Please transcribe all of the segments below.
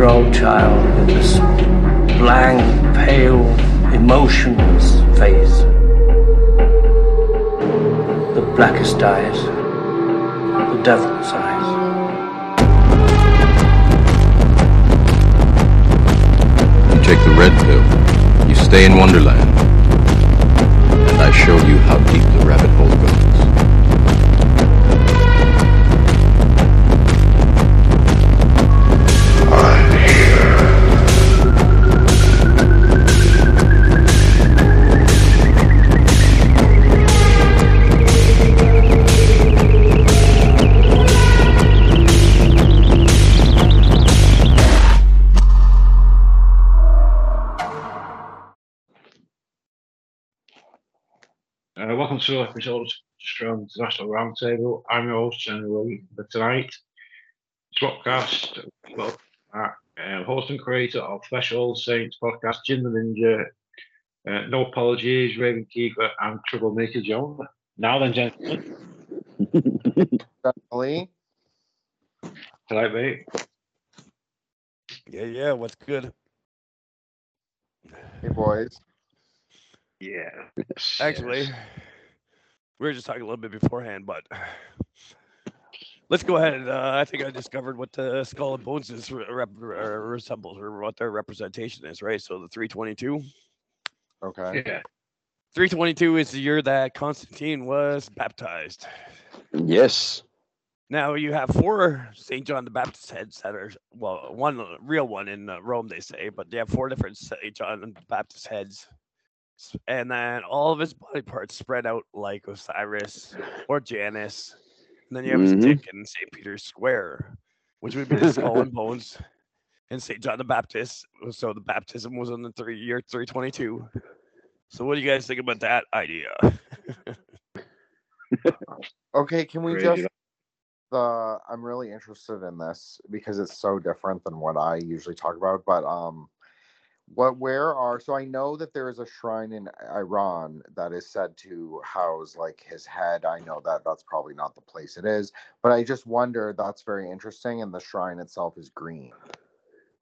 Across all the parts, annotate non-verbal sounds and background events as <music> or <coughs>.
year old child with this blank, pale, emotionless face. The blackest eyes, the devil's eyes. You take the red pill, you stay in Wonderland, and I show you how deep the rabbit hole goes. Welcome to episode of Strong International Roundtable. I'm your host, General for tonight. Podcast, well, uh, uh, host and creator of Special Saints podcast, Jin the Ninja, uh, No Apologies, Raven Keefer, and Troublemaker John. Now then, gentlemen, <laughs> Lee. tonight, mate. Yeah, yeah. What's good? Hey boys. Yeah. Actually, we were just talking a little bit beforehand, but <sighs> let's go ahead. Uh, I think I discovered what the skull and bones is rep- uh, resembles, or what their representation is, right? So the 322. Okay. Yeah. 322 is the year that Constantine was baptized. Yes. Now you have four St. John the Baptist heads that are well, one real one in uh, Rome, they say, but they have four different St. John the Baptist heads, S- and then all of his body parts spread out like Osiris or Janus. And then you have his dick in St. Peter's Square, which would be the skull and <laughs> bones, and St. John the Baptist. So the baptism was in the three year 322. So what do you guys think about that idea? <laughs> Okay, can we Crazy. just the I'm really interested in this because it's so different than what I usually talk about, but um what where are so I know that there is a shrine in Iran that is said to house like his head. I know that that's probably not the place it is, but I just wonder that's very interesting and the shrine itself is green.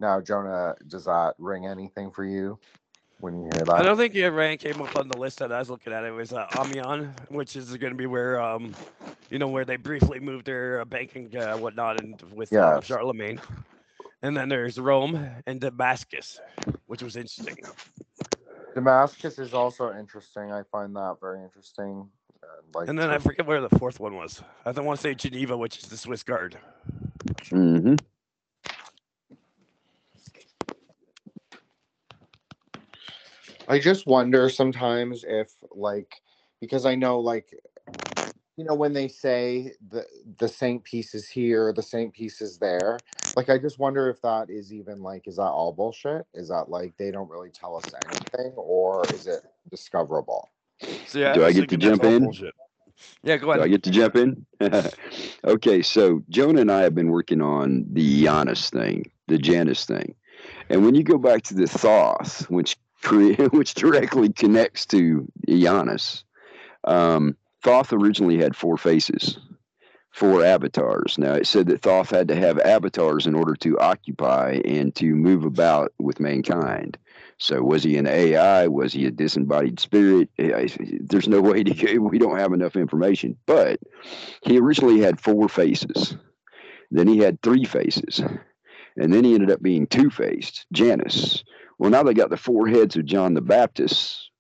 Now, Jonah, does that ring anything for you when you hear that? I don't think Iran came up on the list that I was looking at. It was uh, Amiens, which is going to be where, um, you know, where they briefly moved their uh, banking uh, whatnot and with uh, Charlemagne. And then there's Rome and Damascus, which was interesting. Damascus is also interesting. I find that very interesting. Uh, like, And then I forget where the fourth one was. I don't want to say Geneva, which is the Swiss Guard. Mm-hmm. I just wonder sometimes if like because I know like you know when they say the the Saint piece is here, the Saint piece is there. Like I just wonder if that is even like is that all bullshit? Is that like they don't really tell us anything or is it discoverable? So yeah, Do I get to jump in? bullshit. Yeah, go ahead. Do I get to jump in? okay, so Jonah and I have been working on the Giannis thing, the Janus thing. And when you go back to the Thoth, which <laughs> which directly connects to Giannis, um, Thoth originally had four faces, four avatars. Now it said that Thoth had to have avatars in order to occupy and to move about with mankind. So was he an AI? Was he a disembodied spirit? There's no way to. <laughs> We don't have enough information. But he originally had four faces. Then he had three faces, and then he ended up being two-faced, Janus. Well, now they got the four heads of John the Baptist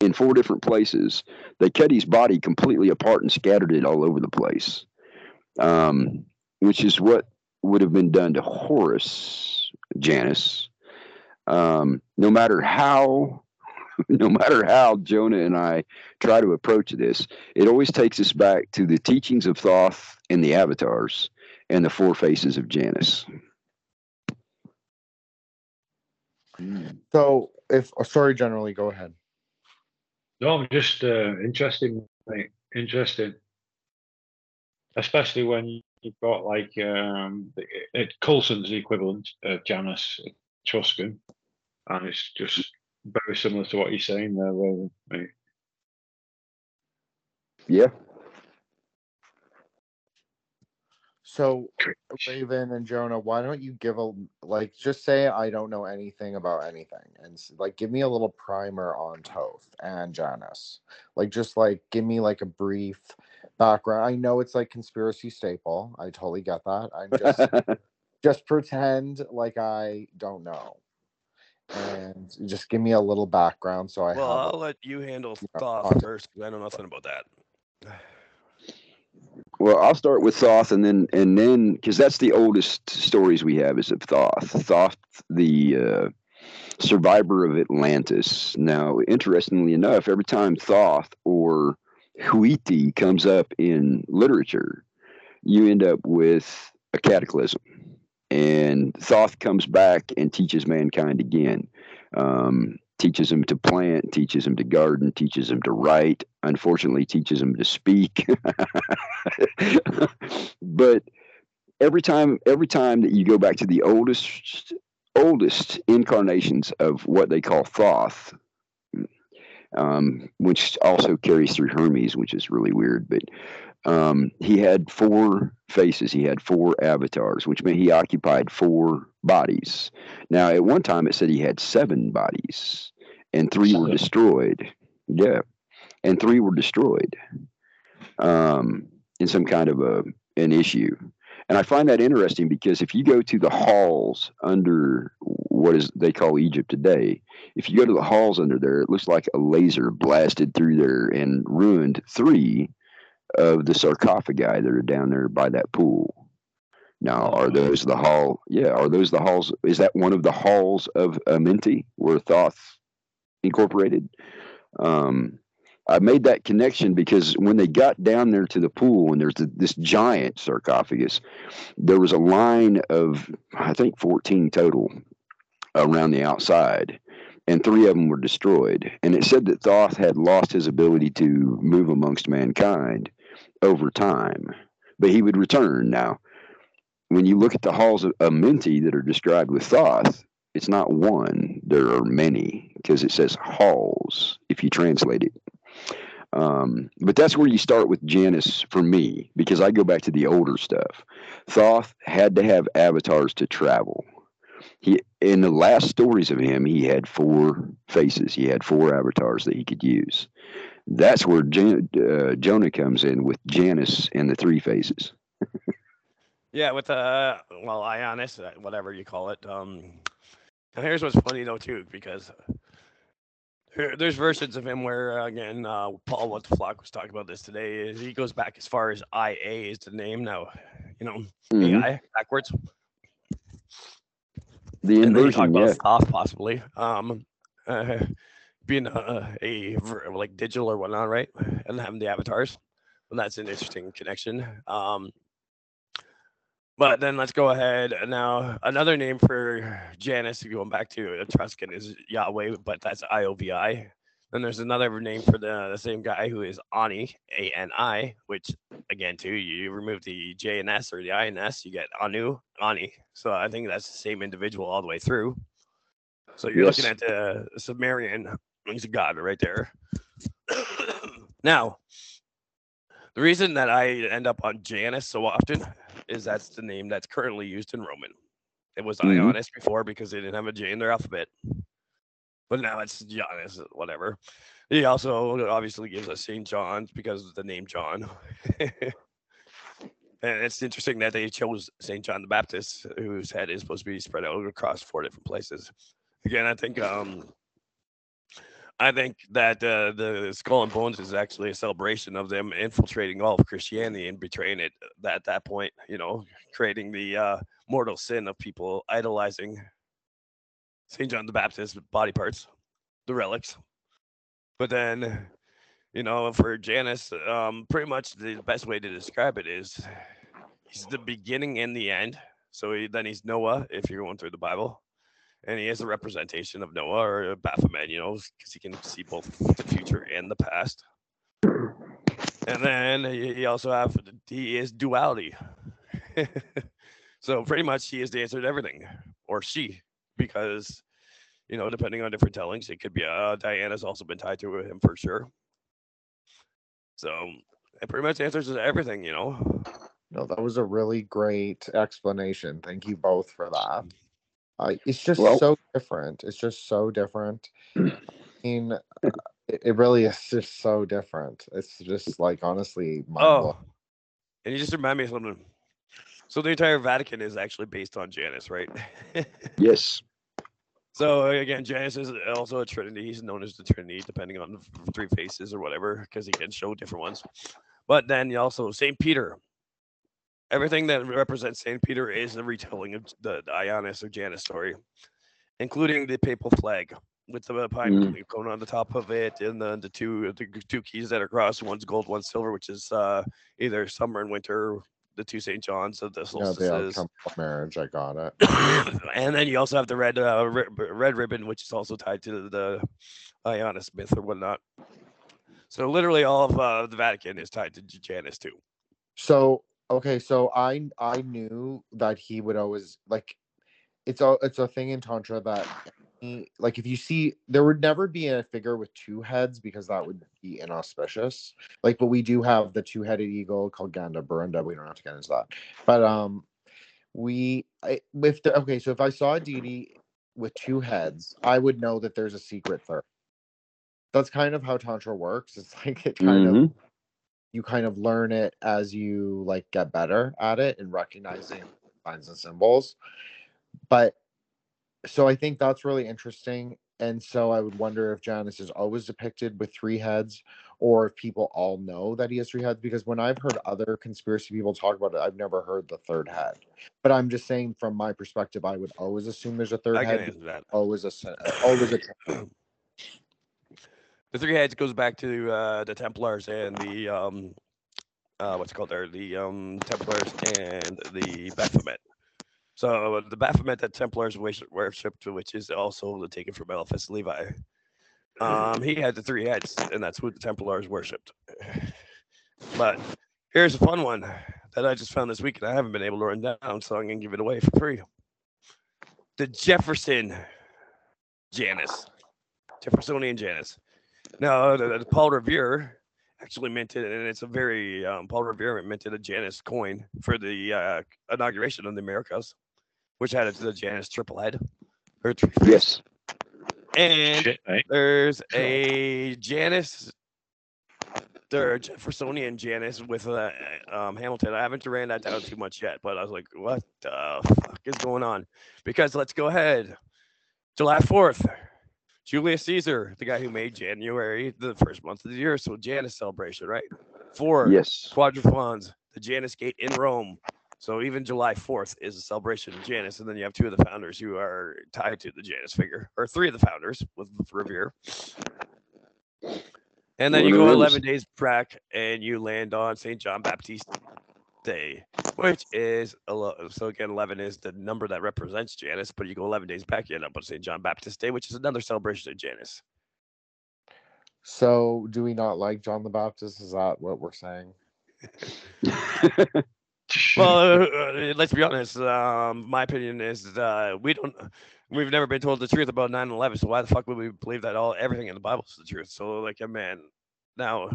in four different places. They cut his body completely apart and scattered it all over the place, um, which is what would have been done to Horus Janus. Um, no matter how, <laughs> no matter how Jonah and I try to approach this, it always takes us back to the teachings of Thoth and the avatars and the four faces of Janus. So if oh, sorry generally go ahead. No, I'm just uh, interested, mate. Interesting. Especially when you've got like um, the- it, Culsans the equivalent of Janus Etruscan, and it's just very similar to what you're saying there, Rowan, mate. Yeah. So, Raven and Jonah, why don't you give a like just say I don't know anything about anything and like give me a little primer on Thoth and Janice. Like just like give me like a brief background. I know it's like conspiracy staple. I totally get that. I'm just <laughs> just pretend like I don't know. And just give me a little background so I Well, have I'll let you handle know, Thoth context. first because I know nothing about that. Well, I'll start with Thoth, and then and then because that's the oldest stories we have is of Thoth. Thoth, the uh, survivor of Atlantis. Now, interestingly enough, every time Thoth or Huiti comes up in literature, you end up with a cataclysm, and Thoth comes back and teaches mankind again. Um, teaches them to plant, teaches them to garden, teaches them to write. Unfortunately, teaches them to speak. <laughs> but every time, every time that you go back to the oldest, oldest incarnations of what they call Thoth, um, which also carries through Hermes, which is really weird. But um, he had four faces. He had four avatars, which meant he occupied four bodies. Now, at one time, it said he had seven bodies, and three were destroyed. Yeah, and three were destroyed um, in some kind of a an issue. And I find that interesting because if you go to the halls under what is they call Egypt today, if you go to the halls under there, it looks like a laser blasted through there and ruined three of the sarcophagi that are down there by that pool. Now, are those the hall? Yeah, are those the halls? Is that one of the halls of Amenti where Thoth incorporated? Um, I made that connection because when they got down there to the pool and there's th- this giant sarcophagus, there was a line of I think 14 total around the outside, and three of them were destroyed. And it said that Thoth had lost his ability to move amongst mankind over time, but he would return. Now, when you look at the halls of Amenti that are described with Thoth, it's not one, there are many because it says halls if you translate it. Um, but that's where you start with Janus for me because I go back to the older stuff. Thoth had to have avatars to travel. He in the last stories of him, he had four faces. He had four avatars that he could use. That's where Jan, uh, Jonah comes in with Janus and the three faces. <laughs> Yeah, with uh, well, Ionis, uh, whatever you call it. Um, and here's what's funny though too, because there's versions of him where uh, again, uh, Paul what the flock was talking about this today. Is he goes back as far as IA is the name now, you know, Mhm. AI backwards. The and then you talk inversion, about yeah. Thoth possibly, um, uh, being a, a like digital or whatnot, right? And having the avatars. Well, that's an interesting connection. Um, but then let's go ahead now. Another name for Janus, going back to Etruscan, is Yahweh, but that's I O V I. Then there's another name for the, the same guy who is Ani, A N I, which again, too, you remove the J and S or the I and S, you get Anu, Ani. So I think that's the same individual all the way through. So you're looking at the Sumerian, he's a god right there. <coughs> now, the reason that I end up on Janus so often is that's the name that's currently used in Roman. It was Mhm. Ionis before because they didn't have a J in their alphabet. But now it's Janus, whatever. He also obviously gives us St. John's because of the name John. <laughs> and it's interesting that they chose St. John the Baptist, whose head is supposed to be spread out across four different places. Again, I think um I think that uh, the Skull and Bones is actually a celebration of them infiltrating all of Christianity and betraying it at that point, you know, creating the uh, mortal sin of people idolizing St. John the Baptist body parts, the relics. But then, you know, for Janus, um, pretty much the best way to describe it is he's the beginning and the end. So he, then he's Noah, if you're going through the Bible and he is a representation of Noah or Baphomet, you know, because he can see both the future and the past. And then he he also have he is duality. <laughs> so pretty much he is the answer to everything, or she, because you know, depending on different tellings, it could be uh, Diana's also been tied to him for sure. So it pretty much answers everything, you know. No, that was a really great explanation. Thank you both for that. Uh, it's just Well- so different. It's just so different. <clears throat> I mean, uh, it, it really is just so different. It's just like honestly, mind Oh, and you just remind me of something. So the entire Vatican is actually based on Janus, right? <laughs> Yes. so again, Janus is also a Trinity. He's known as the Trinity, depending on the three faces or whatever, because he can show different ones. But then you also Saint Peter. Everything that represents Saint Peter is a retelling of the, the Ionis or Janus story, including the papal flag with the pine Mm. cone on the top of it, and the, the two the two keys that are crossed. One's gold, one's silver, which is uh, either summer and winter. The two Saint Johns of the the solstices. of marriage. I got it. <coughs> and then you also have the red uh, ri- red ribbon, which is also tied to the Ionis myth or whatnot. So literally, all of uh, the Vatican is tied to Janus too. So okay, so I I knew that he would always like it's a it's a thing in tantra that like if you see there would never be a figure with two heads because that would be inauspicious. Like, but we do have the two-headed eagle called Gandaberunda. We don't have to get into that, but um, we I, if the, okay, so if I saw a deity with two heads, I would know that there's a secret third. That's kind of how tantra works. It's <laughs> like it kind of Mhm. you kind of learn it as you like get better at it and recognizing signs and symbols but so i think that's really interesting and so i would wonder if janus is always depicted with three heads or if people all know that he has three heads because when i've heard other conspiracy people talk about it i've never heard the third head but i'm just saying from my perspective i would always assume there's a third I can head answer that. always a always a <clears throat> The three heads goes back to uh, the Templars and the um, uh, what's it called there? The um, Templars and the Baphomet. So the Baphomet that Templars worshipped, which is also taken from Eliphas Levi. Um, he had the three heads, and that's who the Templars worshipped. <sighs> But here's a fun one that I just found this week, and I haven't been able to run down, so I'm gonna give it away for free. The Jefferson Janus, Jeffersonian Janus. Now, the, the Paul Revere actually minted, and it's a very um, Paul Revere minted a Janus coin for the uh, inauguration of the Americas, which had the Janus triple head. Or three face. Yes. And Shit, mate. there's a Janus, there and Janus with uh, um, Hamilton. I haven't ran that down too much yet, but I was like, what the fuck is going on? Because let's go ahead. July 4th, Julius Caesar, the guy who made January the first month of the year, so Janus celebration, right? Four Yes. quadrifrons, the Janus Gate in Rome. So even July 4th is a celebration of Janus, and then you have two of the founders who are tied to the Janus figure, or three of the founders with Revere. And then One you go 11 days back and you land on St. John Baptiste Day, which is a lo- so again 11 is the number that represents Janus, but you go 11 days back, you end up on St. John Baptist Day, which is another celebration of Janus. so do we not like john the baptist is that what we're saying <laughs> <laughs> Well, <laughs> uh, uh, let's be honest. Um, my opinion is uh, we don't. We've never been told the truth about 9/11, so why the fuck would we believe that all everything in the Bible is the truth? So, like, a man, now,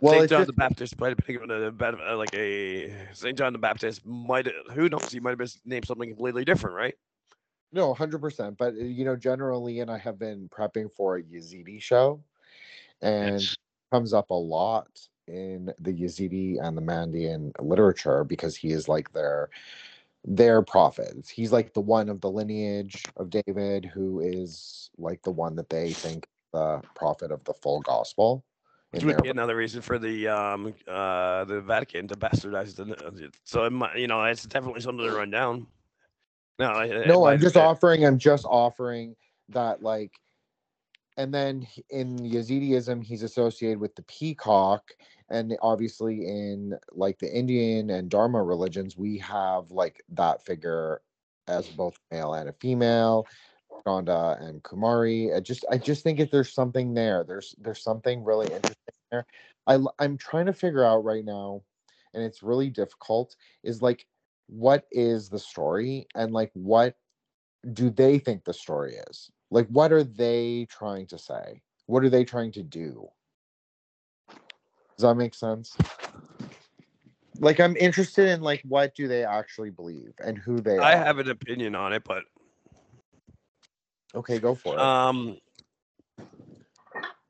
well Saint John just, the Baptist might have been a uh, like a Saint John the Baptist might. Who knows? He might have been named something completely different, right? No, hundred percent. But uh, you know, generally, and I have been prepping for a Yazidi show, and Yes. comes up a lot in the Yazidi and the Mandean literature because he is like their their prophet. He's like the one of the lineage of David who is like the one that they think the prophet of the full gospel. Which would be another reason for the um uh the Vatican to bastardize the. So it might, you know it's definitely something to run down. No, I- no I- i'm just offering i'm just offering that like and then in yazidism he's associated with the peacock and obviously in like the indian and dharma religions we have like that figure as both male and a female Ganda and Kumari. I just I just think if there's something there. There's there's something really interesting there. I, I'm trying to figure out right now, and it's really difficult. Is like what is the story and like what do they think the story is? Like what are they trying to say? What are they trying to do? Does that make sense? Like I'm interested in like what do they actually believe and who they I are. have an opinion on it, but Okay, go for it. um,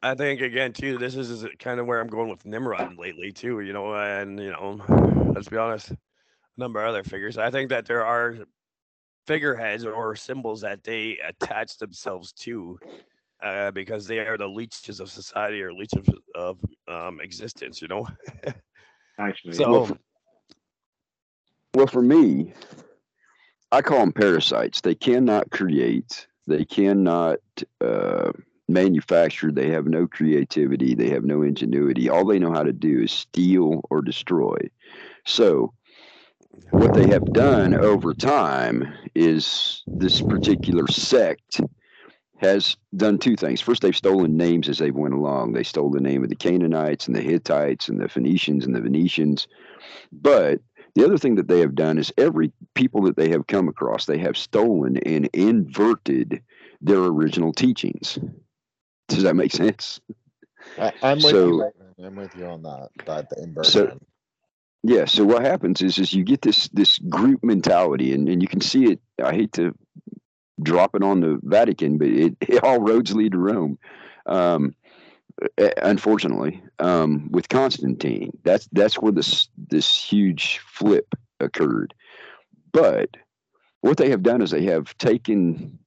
I think again too. This is, is kind of where I'm going with Nimrod lately too. You know, and you know, let's be honest, a number of other figures. I think that there are figureheads or symbols that they attach themselves to. Uh, because they are the leeches of society or leeches of, of um, existence, you know. <laughs> Nice, mate. So- well, for, well, for me, I call them parasites. They cannot create. They cannot uh, manufacture. They have no creativity. They have no ingenuity. All they know how to do is steal or destroy. So, what they have done over time is this particular sect has done two things. First, they've stolen names as they went along. They stole the name of the Canaanites and the Hittites and the Phoenicians and the Venetians. But the other thing that they have done is every people that they have come across, they have stolen and inverted their original teachings. Does that make sense? I, I'm with so- you. Raymond. I'm with you on that. That the inversion. Yeah. So what happens is is you get this this group mentality, and, and you can see it. I hate to drop it on the Vatican, but it, <laughs> it all roads lead to Rome. Um, uh, unfortunately, um, with Constantine, that's that's where this this huge flip occurred. But what they have done is they have taken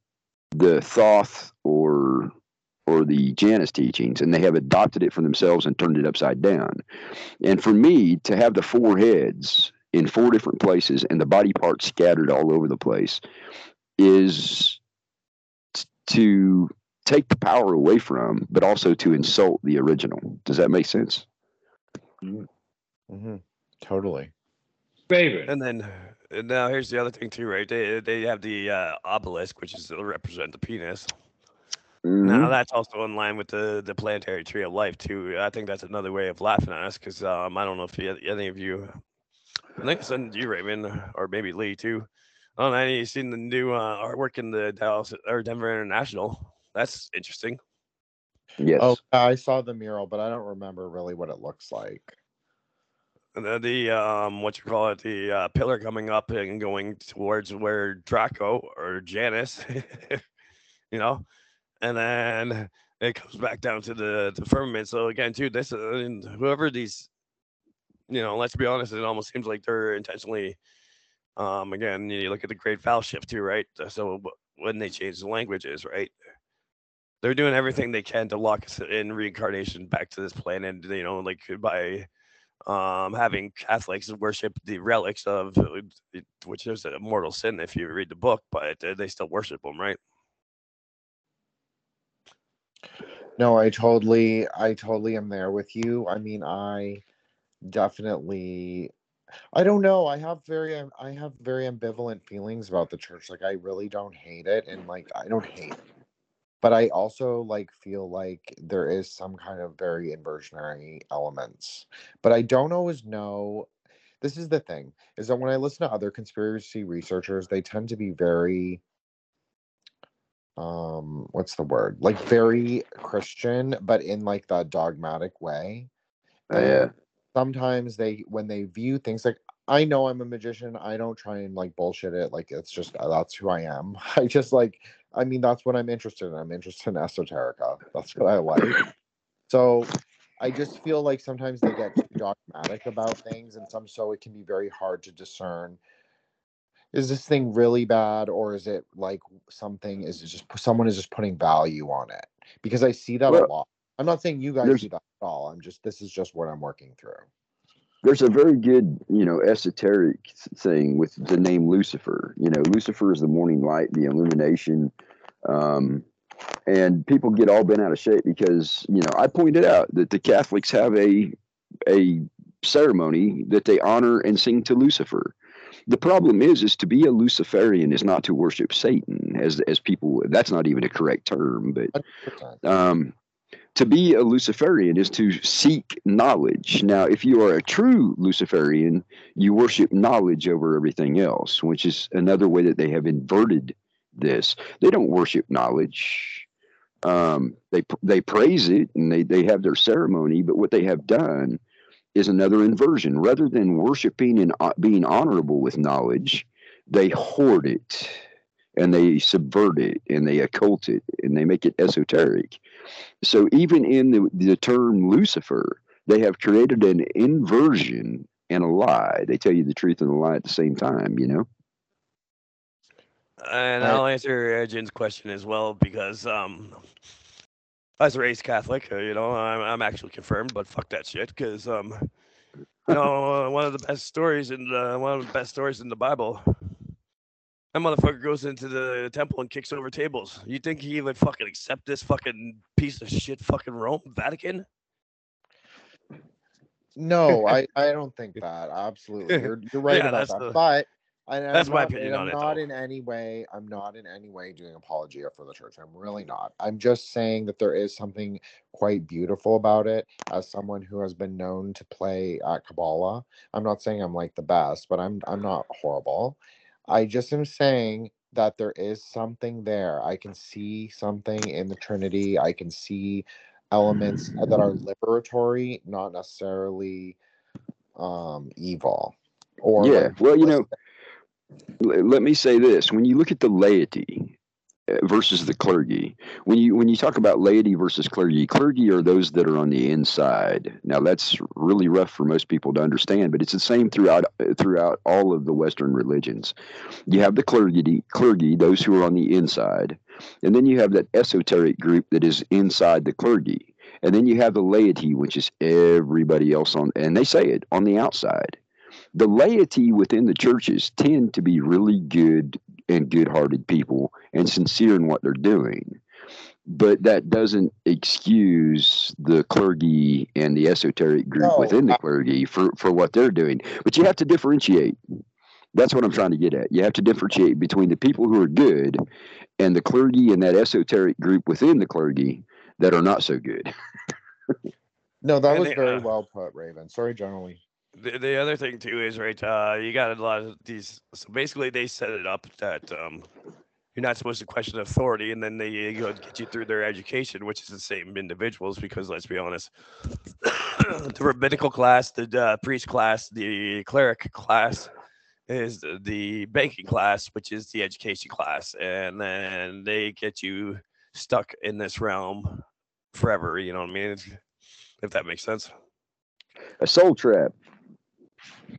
the Thoth or or the Janus teachings, and they have adopted it for themselves and turned it upside down. And for me to have the four heads in four different places and the body parts scattered all over the place is t- to take the power away from, but also to insult the original. Does that make sense? Mm-hmm. Totally. Favorite. And then and now here's the other thing too, right? They they have the uh, obelisk, which is to represent the penis. Now Mhm. that's also in line with the the planetary tree of life too. I think that's another way of laughing at us because um, I don't know if you, any of you, I think it's on you, Raymond, or maybe Lee too. I don't know. Any you seen the new uh, artwork in the Dallas or Denver International? That's interesting. Yes. Oh, I saw the mural, but I don't remember really what it looks like. And then the um, what you call it, the uh, pillar coming up and going towards where Draco or Janice, <laughs> you know, and then it comes back down to the the firmament. So again, too, this uh, whoever these, you know, let's be honest, it almost seems like they're intentionally. Um, again, you look at the Great Vowel Shift too, right? So when they change the languages, right? They're doing everything they can to lock us in reincarnation back to this planet. You know, like by um, having Catholics worship the relics of, which is a mortal sin if you read the book, but uh, they still worship them, right? No, I totally, I totally am there with you. I mean, I definitely, I don't know. I have very, um, I have very ambivalent feelings about the church. Like, I really don't hate it, and like, I don't hate it, but I also like feel like there is some kind of very inversionary elements. But I don't always know. This is the thing: is that when I listen to other conspiracy researchers, they tend to be very um what's the word? Like very christian but in like the dogmatic way. Oh, yeah. And sometimes they when they view things like i know i'm a magician i don't try and like bullshit it like it's just uh, that's who i am. <laughs> I just like i mean that's what i'm interested in. I'm interested in esoterica. That's what i like. So i just feel like sometimes they get too dogmatic about things and some so it can be very hard to discern is this thing really bad or is it like something is it just someone is just putting value on it because i see that Well, a lot i'm not saying you guys see that at all i'm just this is just what i'm working through There's a very good, you know, esoteric thing with the name Lucifer. You know, Lucifer is the morning light, the illumination. Um, and people get all bent out of shape because, you know, I pointed out that the Catholics have a a ceremony that they honor and sing to Lucifer. The problem is, is to be a Luciferian is not to worship Satan, as as people. That's not even a correct term, but um, to be a Luciferian is to seek knowledge. Now, if you are a true Luciferian, you worship knowledge over everything else, which is another way that they have inverted this. They don't worship knowledge. Um, they they praise it and they they have their ceremony, but what they have done is another inversion. Rather than worshiping and uh, being honorable with knowledge, they hoard it and they subvert it and they occult it and they make it esoteric. So even in the, the term Lucifer, they have created an inversion and a lie. They tell you the truth and the lie at the same time, you know? And I'll answer uh, Jin's question as well because um, I was raised Catholic. uh, You know, I'm, I'm actually confirmed, but fuck that shit. Because um, you know, uh, one of the best stories in the one of the best stories in the Bible. That motherfucker goes into the temple and kicks over tables. You think he would fucking accept this fucking piece of shit, fucking Rome, Vatican? No, I, <laughs> I don't think that. Absolutely. You're, you're right Yeah, about that. the- but and I'm that's my not- opinion and on I'm it, not in any way I'm not in any way doing apologia for the church. I'm really not. I'm just saying that there is something quite beautiful about it as someone who has been known to play at Kabbalah. I'm not saying I'm like the best, but I'm I'm not horrible. I just am saying that there is something there. I can see something in the Trinity. I can see elements that are liberatory, not necessarily um evil. Or Yeah, like, well, you know, simplistic. l- let me say this. When you look at the laity uh, versus the clergy when you when you talk about laity versus clergy clergy are those that are on the inside. Now that's really rough for most people to understand but it's the same throughout throughout all of the western religions. You have the clergy clergy those who are on the inside and then you have that esoteric group that is inside the clergy and then you have the laity which is everybody else on and they say it on the outside the laity within the churches tend to be really good and good-hearted people and sincere in what they're doing. But that doesn't excuse the clergy and the esoteric group No, within the I- clergy for, for what they're doing. But you have to differentiate. That's what i'm trying to get at. You have to differentiate between the people who are good and the clergy and that esoteric group within the clergy that are not so good. <laughs> No, that And was they, very uh, well put, Raven. Sorry, generally. The, the other thing too is right. Uh, you got a lot of these. So basically, they set it up that um, you're not supposed to question authority, and then they go get you through their education, which is the same individuals. Because let's be honest, <coughs> the rabbinical class, the uh, priest class, the cleric class is the banking class, which is the education class, and then they get you stuck in this realm forever. You know what I mean? If that makes sense. a soul trap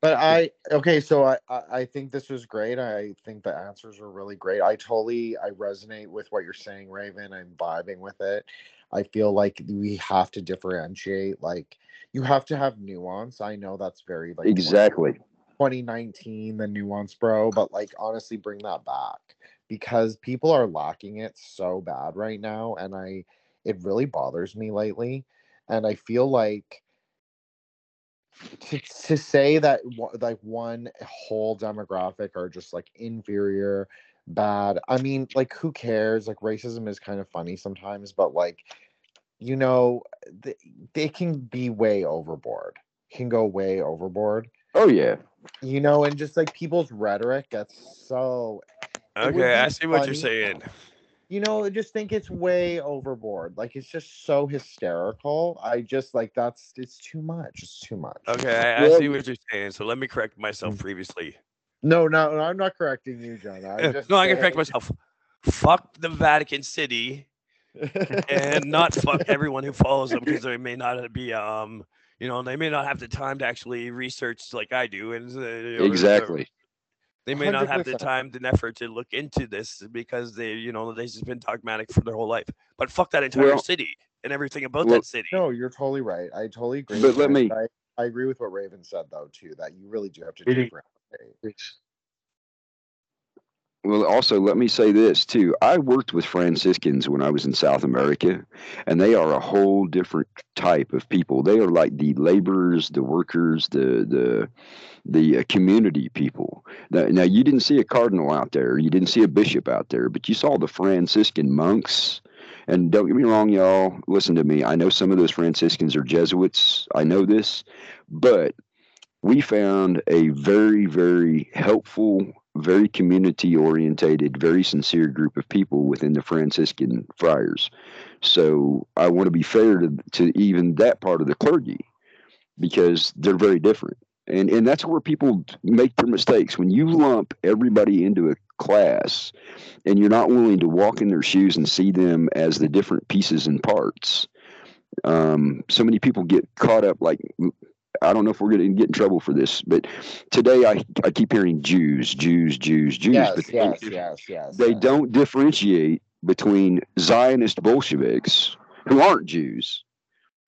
But I okay, so I, I think this was great. I think the answers were really great. I totally I resonate with what you're saying, Raven. I'm vibing with it. I feel like we have to differentiate. Like you have to have nuance. I know that's very like exactly 2019, the nuance, bro. But like honestly, bring that back because people are lacking it so bad right now, and I it really bothers me lately. And I feel like to, to say that like one whole demographic are just like inferior bad i mean like who cares? Like racism is kind of funny sometimes but like you know they, they can be way overboard can go way overboard. Oh yeah. You know and just like people's rhetoric gets so Okay, I see what you're saying. You know I just think it's way overboard like it's just so hysterical i just like that's it's too much it's too much Okay, I, I see what you're saying. So let me correct myself Mm. previously. no no no, i'm not correcting you john i'm <laughs> just no, I can correct myself. Fuck the Vatican City and not fuck <laughs> everyone who follows them because they may not be um you know they may not have the time to actually research like I do and uh, or- or exactly they may not have the time and effort to look into this because they you know they've just been dogmatic for their whole life. But fuck that entire Well- city and everything about well, that city. No, you're totally right. I totally agree. But let me- I, I agree with what Raven said though too. That you really do have to Really? differentiate. It's Well, also, let me say this too. I worked with Franciscans when I was in South America, and they are a whole different type of people. They are like the laborers, the workers, the the the uh, community people. Now, now, you didn't see a cardinal out there, you didn't see a bishop out there, but you saw the Franciscan monks. And don't get me wrong, y'all. Listen to me. I know some of those Franciscans are Jesuits. I know this, but we found a very, very helpful very community orientated, very sincere group of people within the Franciscan friars. So I want to be fair to, to even that part of the clergy. because they're very different. And and that's where people make their mistakes. When you lump everybody into a class and you're not willing to walk in their shoes and see them as the different pieces and parts, um, so many people get caught up like I don't know if we're going to get in trouble for this, but today I, I keep hearing Jews, Jews, Jews, Jews. Yes, but they, yes, yes, yes. they yes. don't differentiate between Zionist Bolsheviks who aren't Jews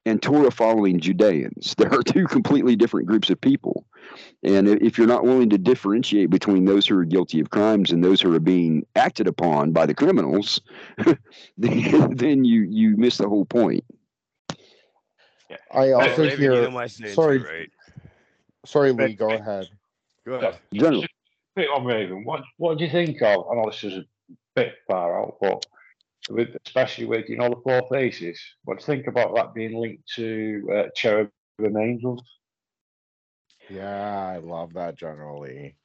and Torah following Judeans. <laughs> There are two completely different groups of people. And if you're not willing to differentiate between those who are guilty of crimes and those who are being acted upon by the criminals, <laughs> then, then you, you miss the whole point. I also Raven, you know hear. my sorry. right? Sorry, Lee. Go ahead. Go ahead. General. Bit on Raven. What what do you think of? I know this is a bit far out, but with especially with you know the four faces. What do you think about that being linked to uh, cherubim and angels? Yeah, I love that generally. <sighs>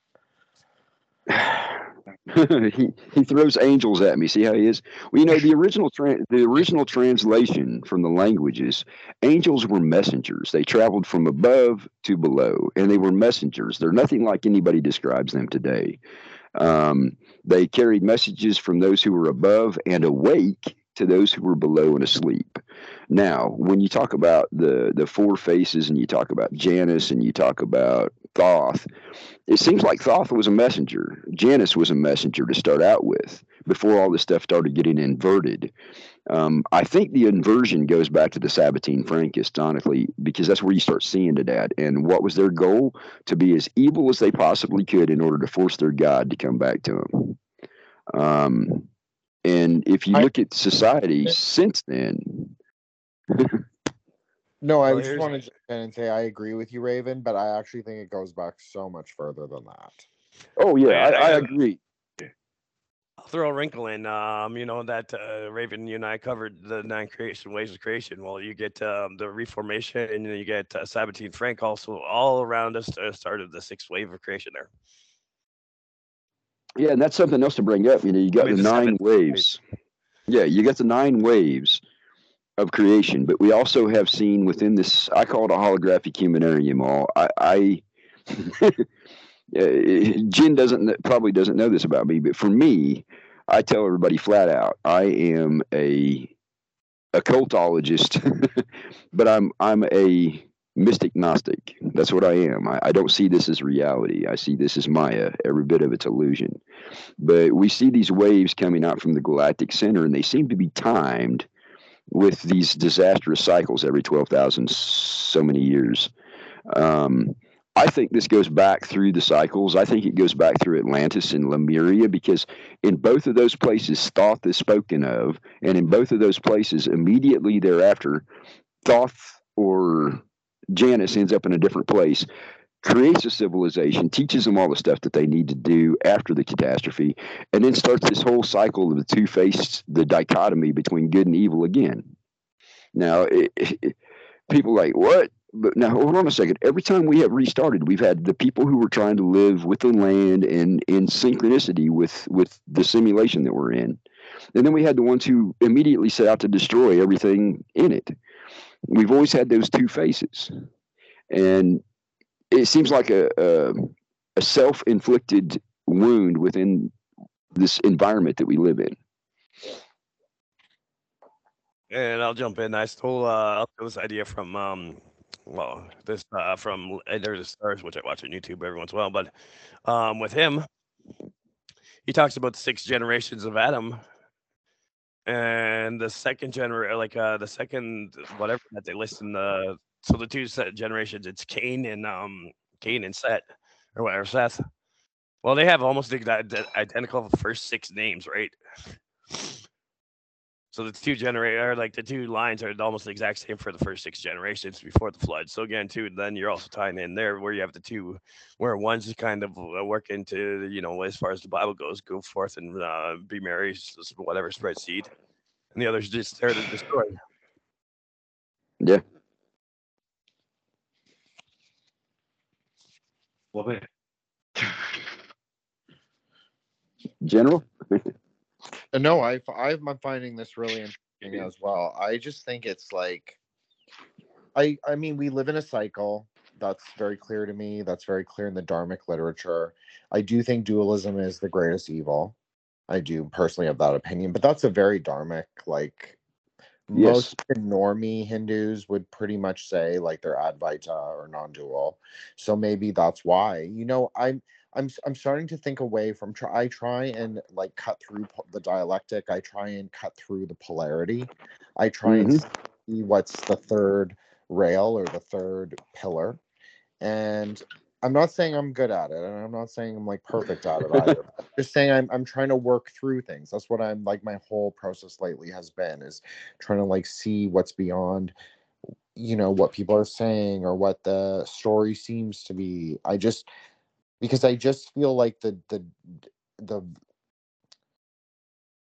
<sighs> <laughs> he he throws angels at me. See how he is? Well, you know the original tra- the original translation from the languages, angels were messengers. They traveled from above to below, and they were messengers. They're nothing like anybody describes them today. Um, they carried messages from those who were above and awake to those who were below and asleep. Now, when you talk about the the four faces, and you talk about Janus, and you talk about Thoth, it seems like Thoth was a messenger. Janus was a messenger to start out with before all this stuff started getting inverted. Um, I think the inversion goes back to the Sabbatean Frankists, honestly, because that's where you start seeing it at. And what was their goal? To be as evil as they possibly could in order to force their God to come back to them. Um, and if you I- look at society since then, No, I Well, just want to jump in and say I agree with you, Raven, but I actually think it goes back so much further than that. oh yeah, I, I I agree. I'll throw a wrinkle in. Um, you know that uh, Raven, you and I covered the nine creation ways of creation. Well, you get um, the Reformation, and then you get uh, Sabbatean Frank. Also, all around us uh, started the sixth wave of creation there. Yeah, and that's something else to bring up. You know, you got mean, the the nine waves. Yeah, you got the nine waves of creation, but we also have seen within this. I call it a holographic humanarium. All I, I <laughs> uh, Jin doesn't probably doesn't know this about me, but for me, I tell everybody flat out, I am a occultologist, <laughs> but I'm I'm a mystic gnostic. That's what I am. I, I don't see this as reality. I see this as Maya, every bit of it's illusion. But we see these waves coming out from the galactic center, and they seem to be timed with these disastrous cycles every 12,000 so many years. Um, I think this goes back through the cycles. I think it goes back through Atlantis and Lemuria because in both of those places, Thoth is spoken of. And in both of those places, immediately thereafter, Thoth or Janus ends up in a different place, creates a civilization, teaches them all the stuff that they need to do after the catastrophe, and then starts this whole cycle of the two faced, the dichotomy between good and evil again. Now, it, it, people like, what? But now, hold on a second. Every time we have restarted, we've had the people who were trying to live with the land and in synchronicity with with the simulation that we're in, and then we had the ones who immediately set out to destroy everything in it we've always had those two faces and it seems like a a, a self-inflicted wound within this environment that we live in And I'll jump in. I stole, uh, this idea from, um, well, this uh, from Enter the Stars, which I watch on YouTube every once in a while. But um, with him, he talks about six generations of Adam, and the second generation, like uh, the second whatever that they list in the so the two set generations, it's Cain and um Cain and Set or whatever Seth. Well, they have almost the ide- identical first six names, right? So the two generate or like the two lines are almost the exact same for the first six generations before the flood. So again, too, then you're also tying in there where you have the two, where one's kind of uh, working to you know as far as the Bible goes, go forth and uh, be merry, s- s- whatever, spread seed, and the other's just there to destroy. yeah Love it. general <laughs> Uh, no, I I'm finding this really interesting as well. I just think it's like I I mean we live in a cycle. That's very clear to me. That's very clear in the Dharmic literature. I do think dualism is the greatest evil. I do personally have that opinion, but that's a very Dharmic like Yes. most normie Hindus would pretty much say like they're Advaita or non-dual. So maybe that's why. You know, I'm I'm I'm starting to think away from try I try and like cut through po- the dialectic. I try and cut through the polarity. I try and mm-hmm. see what's the third rail or the third pillar. And I'm not saying I'm good at it, and I'm not saying I'm like perfect at it either. <laughs> I'm just saying I'm I'm trying to work through things. That's what I'm like. My whole process lately has been is trying to like see what's beyond, you know, what people are saying or what the story seems to be. I just because I just feel like the the the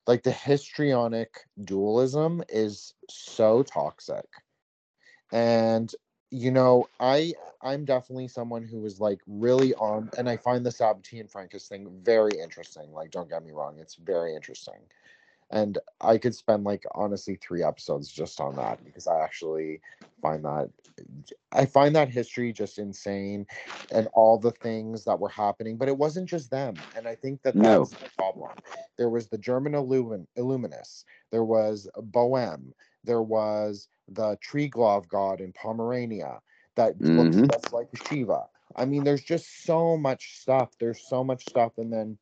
like the histrionic dualism is so toxic. And you know i i'm definitely someone who is like really on and i find the Sabbatean Frankists thing very interesting like don't get me wrong it's very interesting and i could spend like honestly three episodes just on that because i actually find that i find that history just insane and all the things that were happening but it wasn't just them and i think that No. that's the problem there was the german illumin illuminists there was Boehme there was the Triglav god in Pomerania that looks Mhm. just like Shiva. I mean, there's just so much stuff. There's so much stuff, and then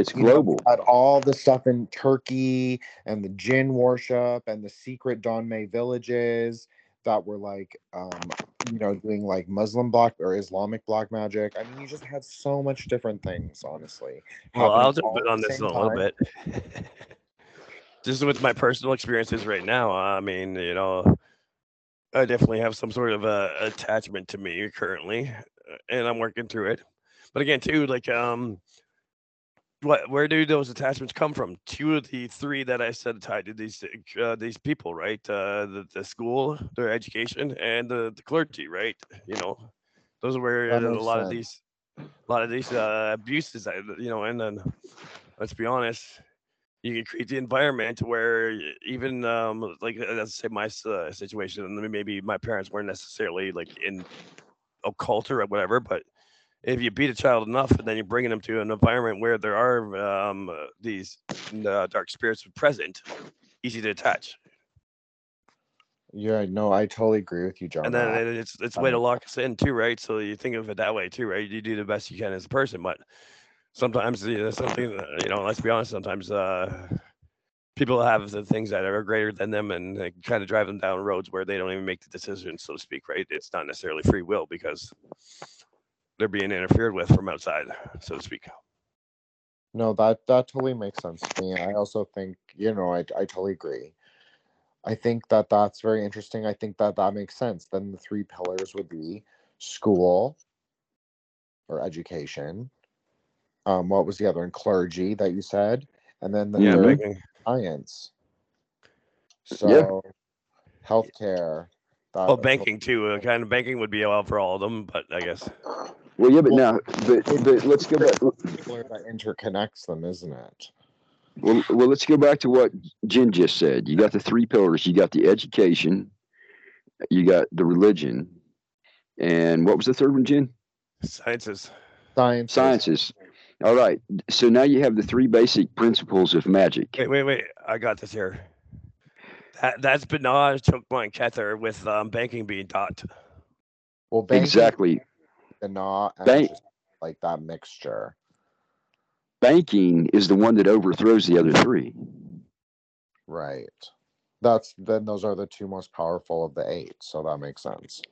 It's you know, global. we all the stuff in Turkey and the jinn worship and the secret Donmei villages that were like, um, you know, doing like Muslim block or Islamic block magic. I mean, you just had so much different things, honestly. Well, I'll just put on this same in a little time. bit. <laughs> Just with my personal experiences right now, I mean, you know, I definitely have some sort of a attachment to me currently, uh, and I'm working through it. But again, too, like, um, what, where do those attachments come from? Two of the three that I said tied to these uh, these people, right? Uh, the the school, their education, and the, the clergy, right? You know, those are where That a lot of these a lot of these uh, abuses, uh, you know, and then let's be honest, you can create the environment where even um, like uh, let's say my uh, situation, and maybe my parents weren't necessarily like in occult or whatever, but if you beat a child enough and then you're bringing them to an environment where there are um, uh, these uh, dark spirits present, easy to attach. Yeah, no, I totally agree with you, John. and then it's it's a way to lock us in too, right? So you think of it that way too, right? You do the best you can as a person, but sometimes you know, something that, you know. Let's be honest. Sometimes uh, people have the things that are greater than them, and they kind of drive them down roads where they don't even make the decision, so to speak. Right? It's not necessarily free will because they're being interfered with from outside, so to speak. No, that that totally makes sense to me. I also think, you know, I I totally agree. I think that that's very interesting. I think that that makes sense. Then the three pillars would be school or education. Um, what was the other one? Clergy that you said, and then the Yeah, third banking. science. Yeah. So, healthcare. That, Well, banking too. Uh, kind of banking would be well for all of them, but I guess Well, yeah, but Well, now, but, but let's go back. pillar that interconnects them, isn't it? Well, well, let's go back to what Jin just said. You got the three pillars. You got the education, you got the religion, and what was the third one, Jin? sciences. Science. Sciences. All right. So now you have the three basic principles of magic. Wait, wait, wait. I got this here. That that's Binah Chokmah and Kether with um, banking being taught. Well, banking Exactly. And not and Bank- just like that mixture. Banking is the one that overthrows the other three. Right. That's then those are the two most powerful of the eight, so that makes sense.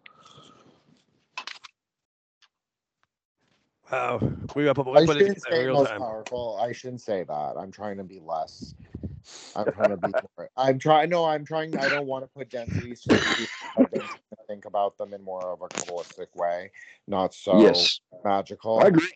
Wow, we got put, I we put it shouldn't say real most time. powerful. I shouldn't say that. I'm trying to be less. I'm trying to be. More, I'm trying. No, I'm trying. I don't want to put densities. To the I've been trying to think about them in more of a kabbalistic way, not so yes, magical. I agree.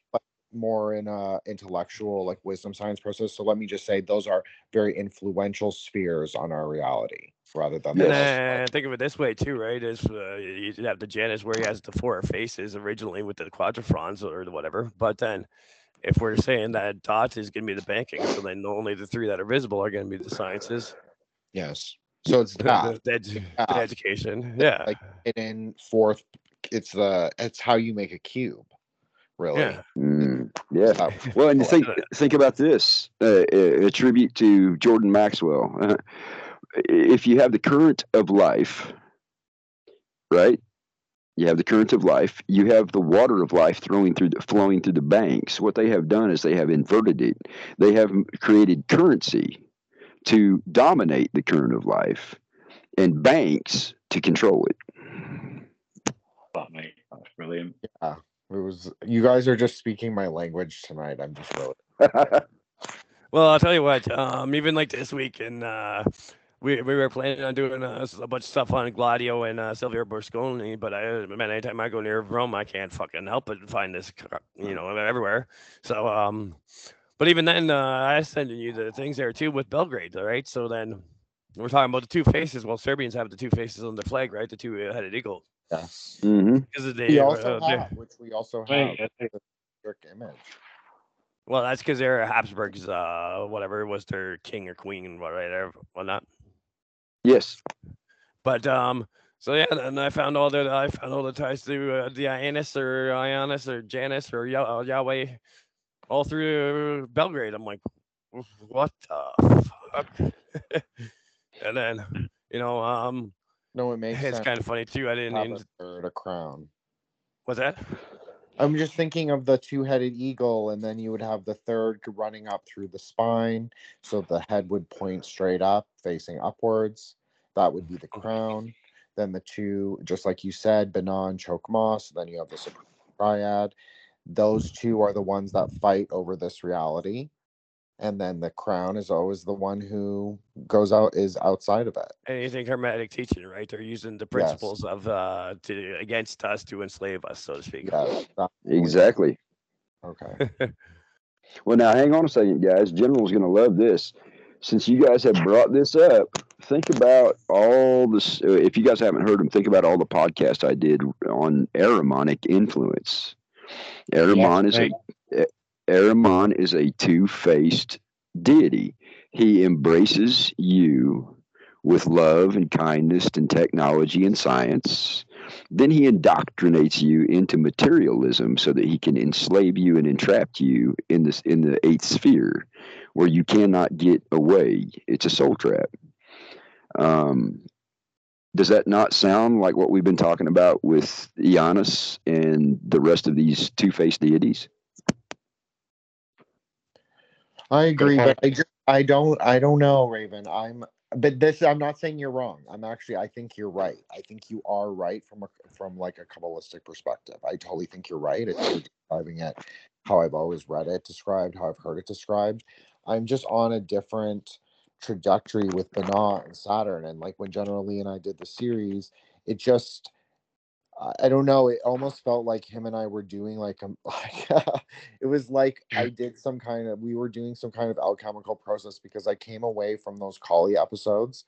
more in a intellectual like wisdom science process so let me just say those are very influential spheres on our reality rather than the And Yes. think of it this way too, right? Is uh, you have the Janus where he has the four faces originally with the quadrifrons or whatever, but then if we're saying that dot is going to be the banking, so then only the three that are visible are going to be the sciences. yes So it's the, that. the, edu- the education. Yeah. Like hidden fourth. It's the. It's how you make a cube. Really. yeah. Mm, yeah. Uh, Well, and think think about this: uh, a a tribute to Jordan Maxwell. <laughs> if you have the current of life, right? You have the current of life. You have the water of life flowing through the, flowing through the banks. What they have done is they have inverted it. They have created currency to dominate the current of life, and banks to control it. That mate, that's brilliant. Yeah. It was. You guys are just speaking my language tonight. I'm just really. <laughs> Well, I'll tell you what. Um, even like this week, and uh, we we were planning on doing uh, s- a bunch of stuff on Gladio and uh, Silvio Berlusconi, but I man, anytime I go near Rome, I can't fucking help but find this, car- you know, everywhere. So, um, but even then, uh, I sent you the things there too with Belgrade, all right? So then we're talking about the two faces. Well, Serbians have the two faces on the flag, right? The two-headed eagle. Yes. hmm Because they, We uh, also they're- have, which we also have, Wait, I the image. well, that's because they're Habsburgs. Uh, whatever was their king or queen, whatever, whatnot. Yes. But um, so yeah, and I found all the I found all the ties to uh, the Ionis or Ionis or Janus or Yah- uh, Yahweh, all through Belgrade. I'm like, what the fuck? <laughs> and then you know, um, No, it makes it's sense. kind of funny too. I didn't even a third, a crown. what's that? I'm just thinking of the two-headed eagle, and then you would have the third running up through the spine, so the head would point straight up, facing upwards. That would be the crown. Then the two, just like you said, Binah, Choke Moss. Then you have the Supreme Triad. Those two are the ones that fight over this reality, and then the crown is always the one who goes out is outside of it. Anything Hermetic teaching, right? They're using the principles of uh to against us to enslave us, so to speak. Yes. Exactly. Okay. <laughs> Well, now hang on a second, guys. General's going to love this. Since you guys have brought this up, think about all this. uh, If you guys haven't heard them, think about all the podcasts I did on Ahrimanic influence. Ahriman is a Ahriman is a two-faced deity. He embraces you with love and kindness and technology and science. Then he indoctrinates you into materialism so that he can enslave you and entrap you in this in the eighth sphere where you cannot get away. It's a soul trap. Um, does that not sound like what we've been talking about with Janus and the rest of these two-faced deities? I agree, but I just I don't I don't know, Raven. I'm but this I'm not saying you're wrong. I'm actually I think you're right. I think you are right from a from like a kabbalistic perspective. I totally think you're right. It's describing it how I've always read it described, how I've heard it described. I'm just on a different trajectory with Binah and Saturn. And like when General Lee and I did the series, it just I- don't know. It almost felt like him and I were doing like a <laughs> like it was like I did some kind of we were doing some kind of alchemical process because I came away from those Kali episodes.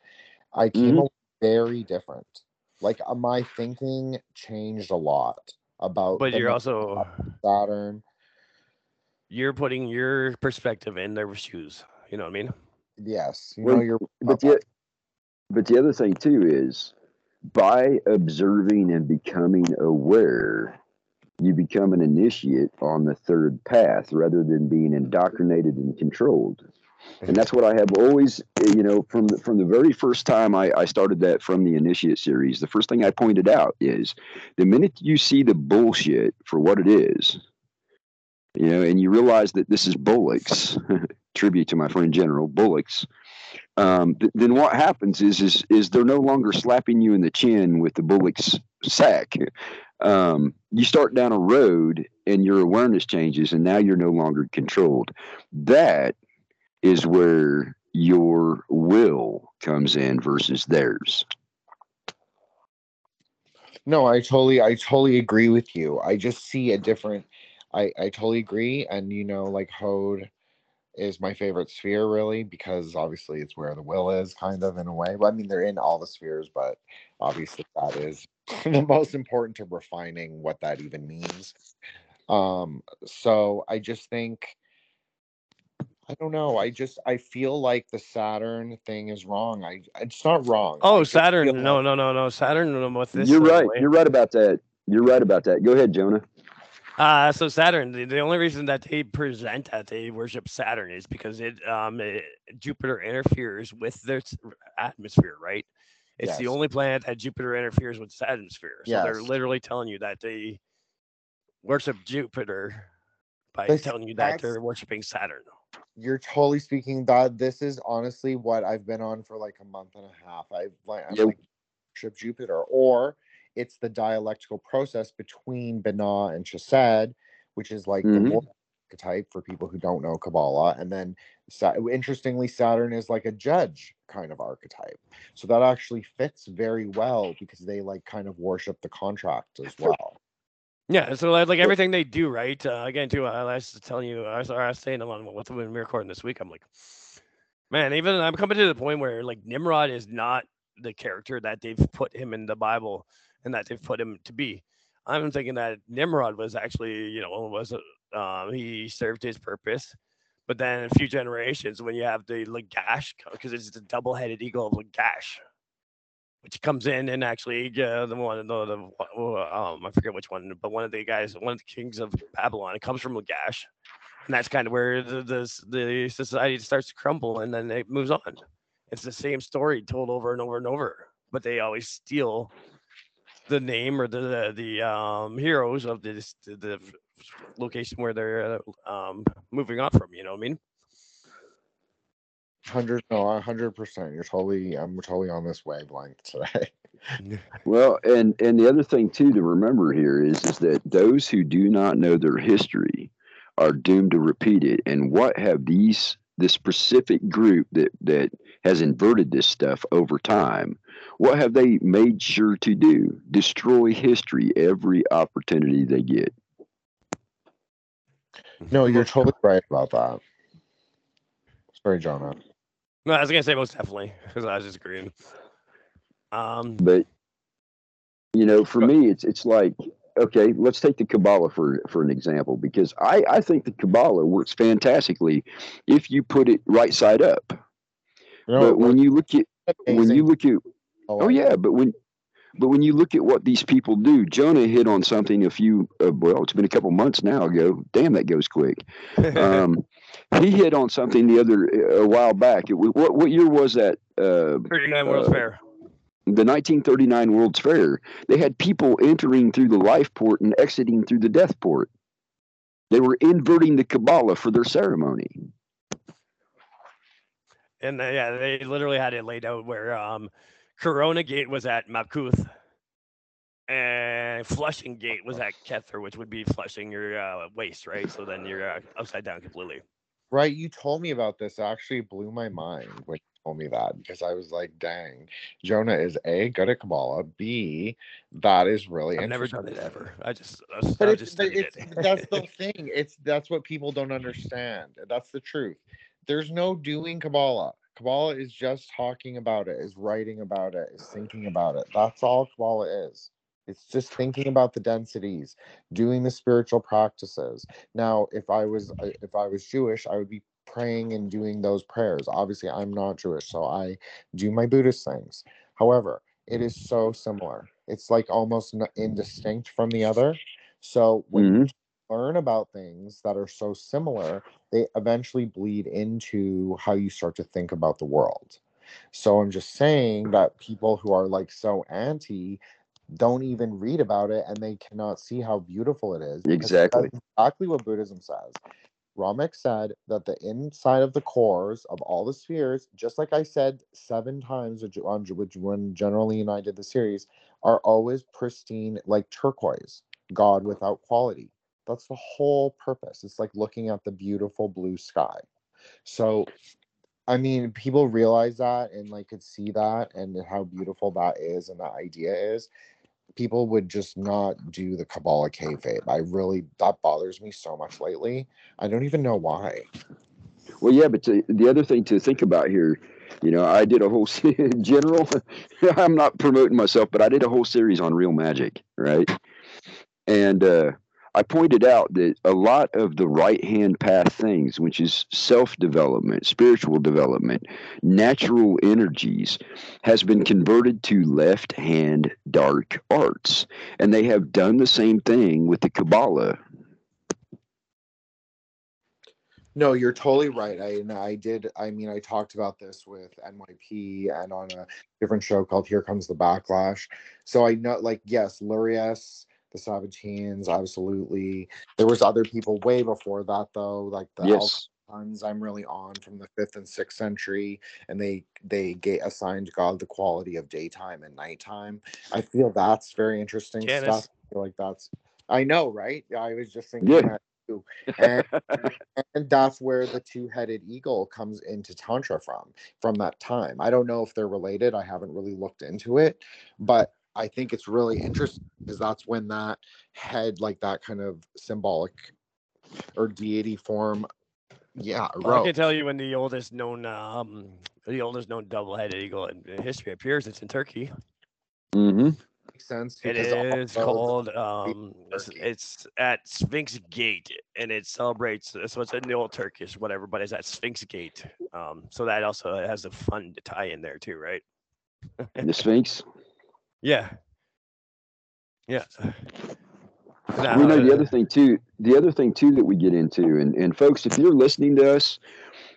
I came Mhm. away very different. Like uh, my thinking changed a lot about But you're also Saturn. you're putting your perspective in their shoes. You know what I mean? Yes, you Well, know you're But the, but the other thing too is by observing and becoming aware, you become an initiate on the third path rather than being indoctrinated and controlled. And that's what I have always, you know, from the, from the very first time I, I started that from the initiate series, the first thing I pointed out is the minute you see the bullshit for what it is, you know, and you realize that this is bullocks, <laughs> tribute to my friend General Bullocks, um, th- then what happens is is is they're no longer slapping you in the chin with the bullock's sack. Um, you start down a road and your awareness changes, and now you're no longer controlled. That is where your will comes in versus theirs. No, I totally I totally agree with you. I just see a different I I totally agree and you know like Hod is my favorite sphere really because obviously it's where the will is kind of in a way. But I mean they're in all the spheres but obviously that is <laughs> the most important to refining what that even means. Um so I just think I don't know. I just I feel like the Saturn thing is wrong. I it's not wrong. Oh, just Saturn. No, like- no, no, no. Saturn with this. You're right. way- You're right about that. You're right about that. Go ahead, Jonah. Uh, so Saturn, the, the only reason that they present that they worship Saturn is because it, um, it, Jupiter interferes with their atmosphere, right? It's the only planet that Jupiter interferes with its atmosphere. So they're literally telling you that they worship Jupiter by But telling you that that's- they're worshiping Saturn. You're totally speaking that this is honestly what I've been on for like a month and a half. I've like I'm Yep. like worship Jupiter, or it's the dialectical process between Binah and Chesed, which is like Mhm. the archetype for people who don't know Kabbalah, and then interestingly, Saturn is like a judge kind of archetype. So that actually fits very well because they like kind of worship the contract as well. Yeah, so like, like everything they do, right? Uh, again, too, I was telling you, I was, I was saying along with when we were recording this week, I'm like, man, even I'm coming to the point where like Nimrod is not the character that they've put him in the Bible and that they've put him to be. I'm thinking that Nimrod was actually, you know, was a, um, he served his purpose, but then a few generations when you have the Lagash, because it's the double-headed eagle of Lagash, which comes in and actually uh, the one the, the um I forget which one, but one of the guys, one of the kings of Babylon, it comes from Lagash, and that's kind of where the the, the society starts to crumble, and then it moves on. It's the same story told over and over and over, but they always steal the name or the the, the um heroes of this the, the location where they're uh, um moving on from. You know what I mean? Hundred no, a hundred percent. You're totally I'm totally on this wavelength today. <laughs> Well, and and the other thing too to remember here is is that those who do not know their history are doomed to repeat it. And what have these this specific group that that has inverted this stuff over time? What have they made sure to do? Destroy history every opportunity they get. No, you're totally right about that. Sorry, Jonah. No, I was gonna say most definitely because I was just agreeing. Um, But you know, for me, it's it's like okay, let's take the Kabbalah for for an example because I I think the Kabbalah works fantastically if you put it right side up. No, but when you look at when you look at oh yeah, but when but when you look at what these people do, Jonah hit on something a few uh, well, it's been a couple months now ago. Damn, that goes quick. Um, <laughs> he hit on something the other a while back. It, wa- what what year was that? Uh, 39 World's uh, Fair. the 1939 World's Fair, they had people entering through the life port and exiting through the death port. They were inverting the Kabbalah for their ceremony. And uh, yeah, they literally had it laid out where um, Corona Gate was at Malkuth, and Flushing Gate was at <laughs> Kether, which would be flushing your uh, waste, right? So then you're uh, upside down completely. Right, you told me about this. It actually blew my mind when you told me that because I was like, dang, Jonah is A, good at Kabbalah. B, that is really I've never done it ever. I just, I was- But I it's, just but it's it. that's the <laughs> thing. It's that's what people don't understand. That's the truth. There's no doing Kabbalah. Kabbalah is just talking about it, is writing about it, is thinking about it. That's all Kabbalah is. It's just thinking about the densities, doing the spiritual practices. Now, if I was uh, if I was Jewish, I would be praying and doing those prayers. Obviously, I'm not Jewish, so I do my Buddhist things. However, it is so similar. It's like almost indistinct from the other. So when you learn about things that are so similar, they eventually bleed into how you start to think about the world. So I'm just saying that people who are like so anti don't even read about it and they cannot see how beautiful it is. Exactly. Exactly what Buddhism says. Ramek said that the inside of the cores of all the spheres, just like I said seven times which- which when General Lee and I did the series, are always pristine like turquoise, God without quality. That's the whole purpose. It's like looking at the beautiful blue sky. So, I mean, people realize that and like could see that and how beautiful that is and that idea is. People would just not do the Kabbalah kayfabe. I really that bothers me so much lately. I don't even know why. Well, yeah, but to, the other thing to think about here, you know, I did a whole <laughs> general. <laughs> I'm not promoting myself, but I did a whole series on real magic, right? And uh, I pointed out that a lot of the right hand path things, which is self development, spiritual development, natural energies, has been converted to left hand dark arts. And they have done the same thing with the Kabbalah. No, you're totally right. I I did. I mean, I talked about this with NYP and on a different show called "Here Comes the Backlash." So I know, like, yes, Lurias, the Sabbateans, absolutely. There was other people way before that, though, like the Yes. Tons I'm really on from the fifth and sixth century, and they they get assigned God the quality of daytime and nighttime. I feel that's very interesting Janus. stuff. I feel like that's I know, right? I was just thinking Yeah. that too. And <laughs> and that's where the two-headed eagle comes into tantra from from that time i don't know if they're related i haven't really looked into it but i think it's really interesting because that's when that head like that kind of symbolic or deity form yeah Well, I can tell you when the oldest known, um, the oldest known double-headed eagle in in history appears. It's in Turkey. Mm-hmm. makes sense It because is also- called. Um, it's, it's at Sphinx Gate, and it celebrates. So it's in the old Turkish, whatever, but it's at Sphinx Gate. Um, so that also has a fun tie in there too, right? The Sphinx. <laughs> Yeah. Yeah. we know the other thing too the other thing too that we get into and, and folks if you're listening to us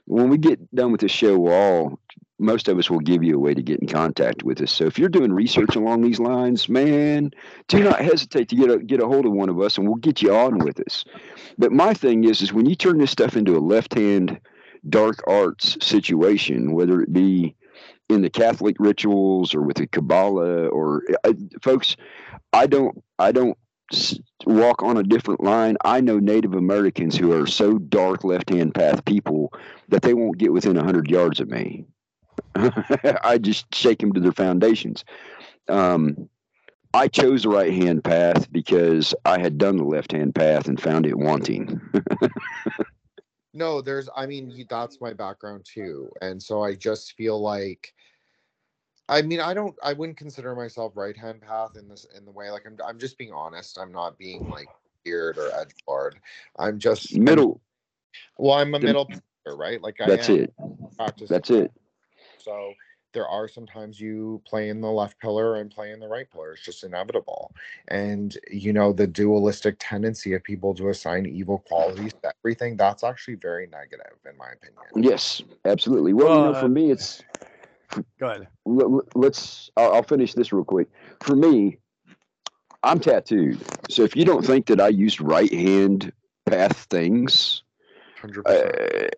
when we get done with the show we'll all most of us will give you a way to get in contact with us so if you're doing research along these lines man do not hesitate to get a get a hold of one of us and we'll get you on with us but my thing is is when you turn this stuff into a left hand dark arts situation whether it be in the catholic rituals or with the kabbalah or uh, folks i don't i don't walk on a different line. I know Native Americans who are so dark left hand path people that they won't get within 100 yards of me. <laughs> I just shake them to their foundations. Um, I chose the right hand path because I had done the left hand path and found it wanting. <laughs> no there's i mean that's my background too and so i just feel like i mean i don't i wouldn't consider myself right hand path in this in the way like i'm, I'm just being honest i'm not being like weird or edge lord i'm just I'm- Middle, well i'm a the- middle player, right like i that's am it. practicing That's it. so there are sometimes you play in the left pillar and play in the right pillar. It's just inevitable. And you know, the dualistic tendency of people to assign evil qualities to everything, that's actually very negative in my opinion. Yes, absolutely. Well, you know, for me, it's go ahead. let's I'll, I'll finish this real quick for me i'm tattooed so if you don't think that i used right hand path things 100%.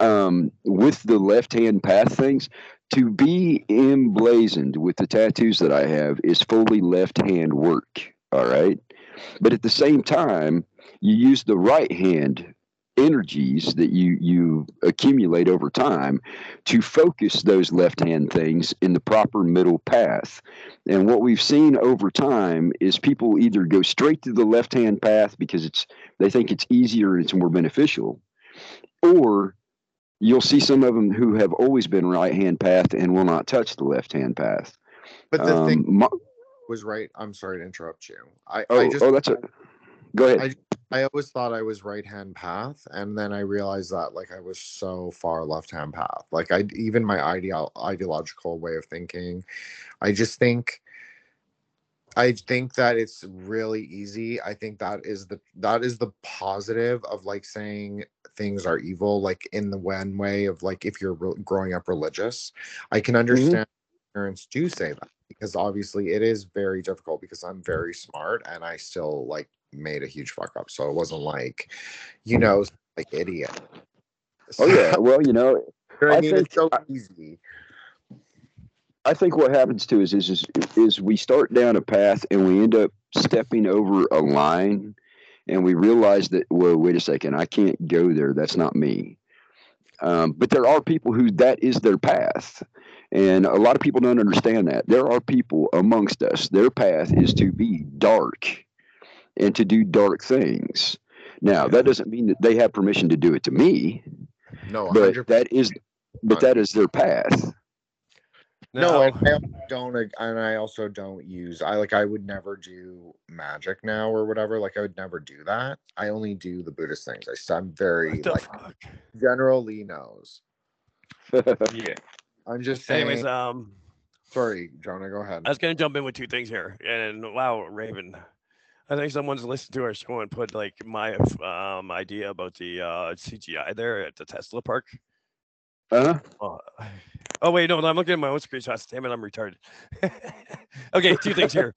uh, um, with the left hand path things to be emblazoned with the tattoos that i have is fully left hand work all right but at the same time you use the right hand energies that you you accumulate over time to focus those left hand things in the proper middle path and what we've seen over time is people either go straight to the left hand path because it's they think it's easier and it's more beneficial or you'll see some of them who have always been right hand path and will not touch the left hand path but the thing um, my- was right. I'm sorry to interrupt you. I, oh, I just oh that's a go ahead I <laughs> always thought I was right hand path, and then I realized that like I was so far left hand path. Like I even my ideal ideological way of thinking, I just think I think that it's really easy. I think that is the that is the positive of like saying things are evil, like in the one way of like if you're re- growing up religious. I can mm-hmm. understand parents do say that because obviously it is very difficult because I'm very smart and I still like made a huge fuck up. So it wasn't like, you know, like idiot. oh yeah <laughs> well you know I mean, it's so think- easy. I think what happens to us is, is is we start down a path and we end up stepping over a line, and we realize that well, wait a second, I can't go there. That's not me. Um, but there are people who that is their path, and a lot of people don't understand that. There are people amongst us. Their path is to be dark, and to do dark things. Now Yeah. that doesn't mean that they have permission to do it to me, No, but 100. that is, but that is their path. No, and I also don't and I also don't use I like I would never do magic now or whatever. Like I would never do that. I only do the Buddhist things. I'm very What the like fuck? General Lee knows. <laughs> Yeah. I'm just saying Anyways, um, sorry, Jonah, go ahead. I was gonna jump in with two things here, and wow, Raven, I think someone's listened to our show and put like my um idea about the uh CGI there at the Tesla park. Uh, Oh, oh wait, no, I'm looking at my own screenshots. Damn it, I'm retarded. <laughs> okay, two things here.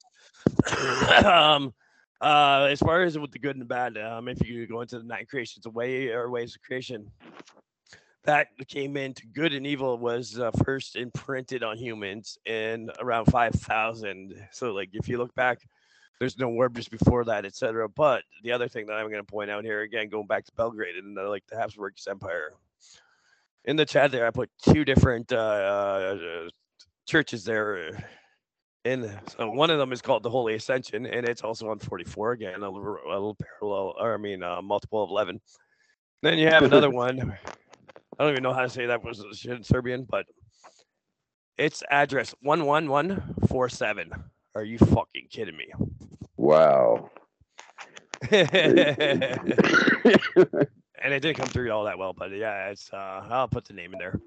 <coughs> um, uh, as far as with the good and the bad, um, if you go into the nine creations of way or ways of creation, that came into good and evil was uh, first imprinted on humans in around 5000 so like if you look back there's no word just before that etc but the other thing that i'm going to point out here again going back to belgrade and uh, like the habsburg empire. In the chat there i put two different uh, uh churches there in so one of them is called the holy ascension and it's also on 44 again a little, a little parallel or i mean uh, multiple of 11 then you have another one I don't even know how to say that was in Serbian, but it's address one one one four seven. Are you fucking kidding me? wow. and it didn't come through all that well, but yeah, it's uh I'll put the name in there.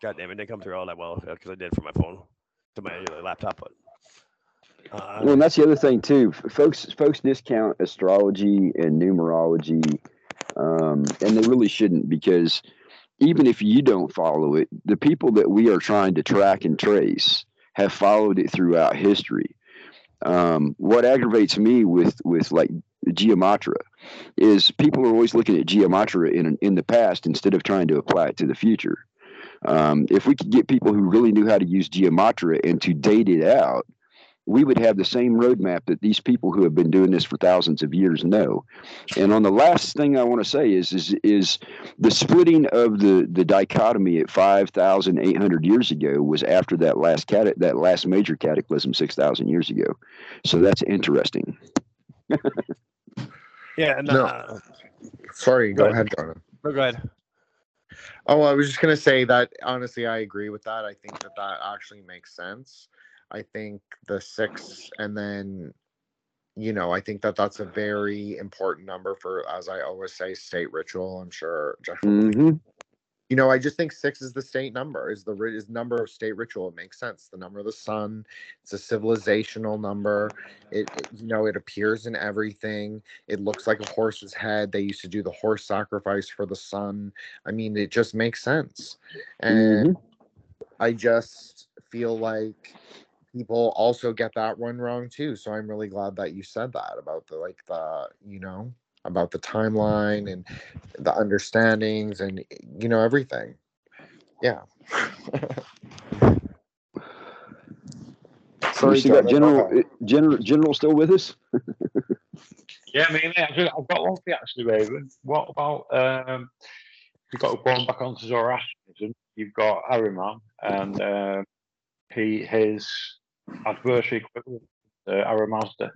God damn it, it didn't come through all that well because I did it from my phone to my uh, laptop, but uh, Well, and that's the other thing too. Folks, folks discount astrology and numerology, um, and they really shouldn't because even if you don't follow it, the people that we are trying to track and trace have followed it throughout history. Um, what aggravates me with with like gematria is people are always looking at gematria in in the past instead of trying to apply it to the future. Um, if we could get people who really knew how to use gematria and to date it out, we would have the same roadmap that these people who have been doing this for thousands of years know. And on the last thing I want to say is is is the splitting of the the dichotomy at five thousand eight hundred years ago was after that last cat that last major cataclysm six thousand years ago. So that's interesting. <laughs> yeah, No. uh, Sorry, go Go ahead, Jonah. no, go ahead. Oh, I was just gonna say that honestly, I agree with that. I think that that actually makes sense. I think the six, and then, you know, I think that that's a very important number for, as I always say, state ritual. I'm sure Jeff. will agree. hmm You know, I just think six is the state number. Is the is number of state ritual? It makes sense. The number of the sun. It's a civilizational number. It, it you know it appears in everything. It looks like a horse's head. They used to do the horse sacrifice for the sun. I mean, it just makes sense. And I just feel like people also get that one wrong too. So I'm really glad that you said that about the like the you know about the timeline and the understandings and you know everything. Yeah. <laughs> So we still got General uh, General General still with us? <laughs> Yeah, I mean, I've got I've got one for you actually, Raven. What about um, you've got going back onto Zoroastrianism? You've got Ahriman and um he his adversary equivalent, uh, Aramazda,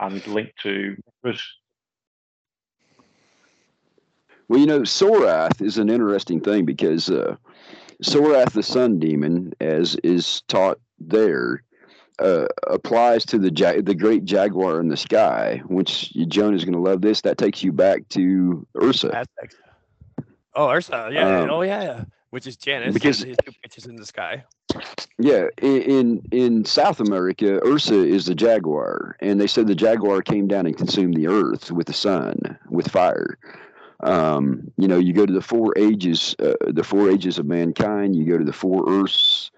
and linked to Mithras. Well, you know, Sorath is an interesting thing because uh, Sorath, the sun demon, as is taught there, uh, applies to the ja- the great jaguar in the sky. Which Joan is going to love this. That takes you back to Ursa. Aztecs. Oh, Ursa. Yeah. Um, oh, yeah. Which is Janus. because- his two pitches in the sky. Yeah, in, in in South America, Ursa is the jaguar, and they said the jaguar came down and consumed the earth with the sun, with fire. Um, you know, you go to the four ages, uh, the four ages of mankind. You go to the four Earths.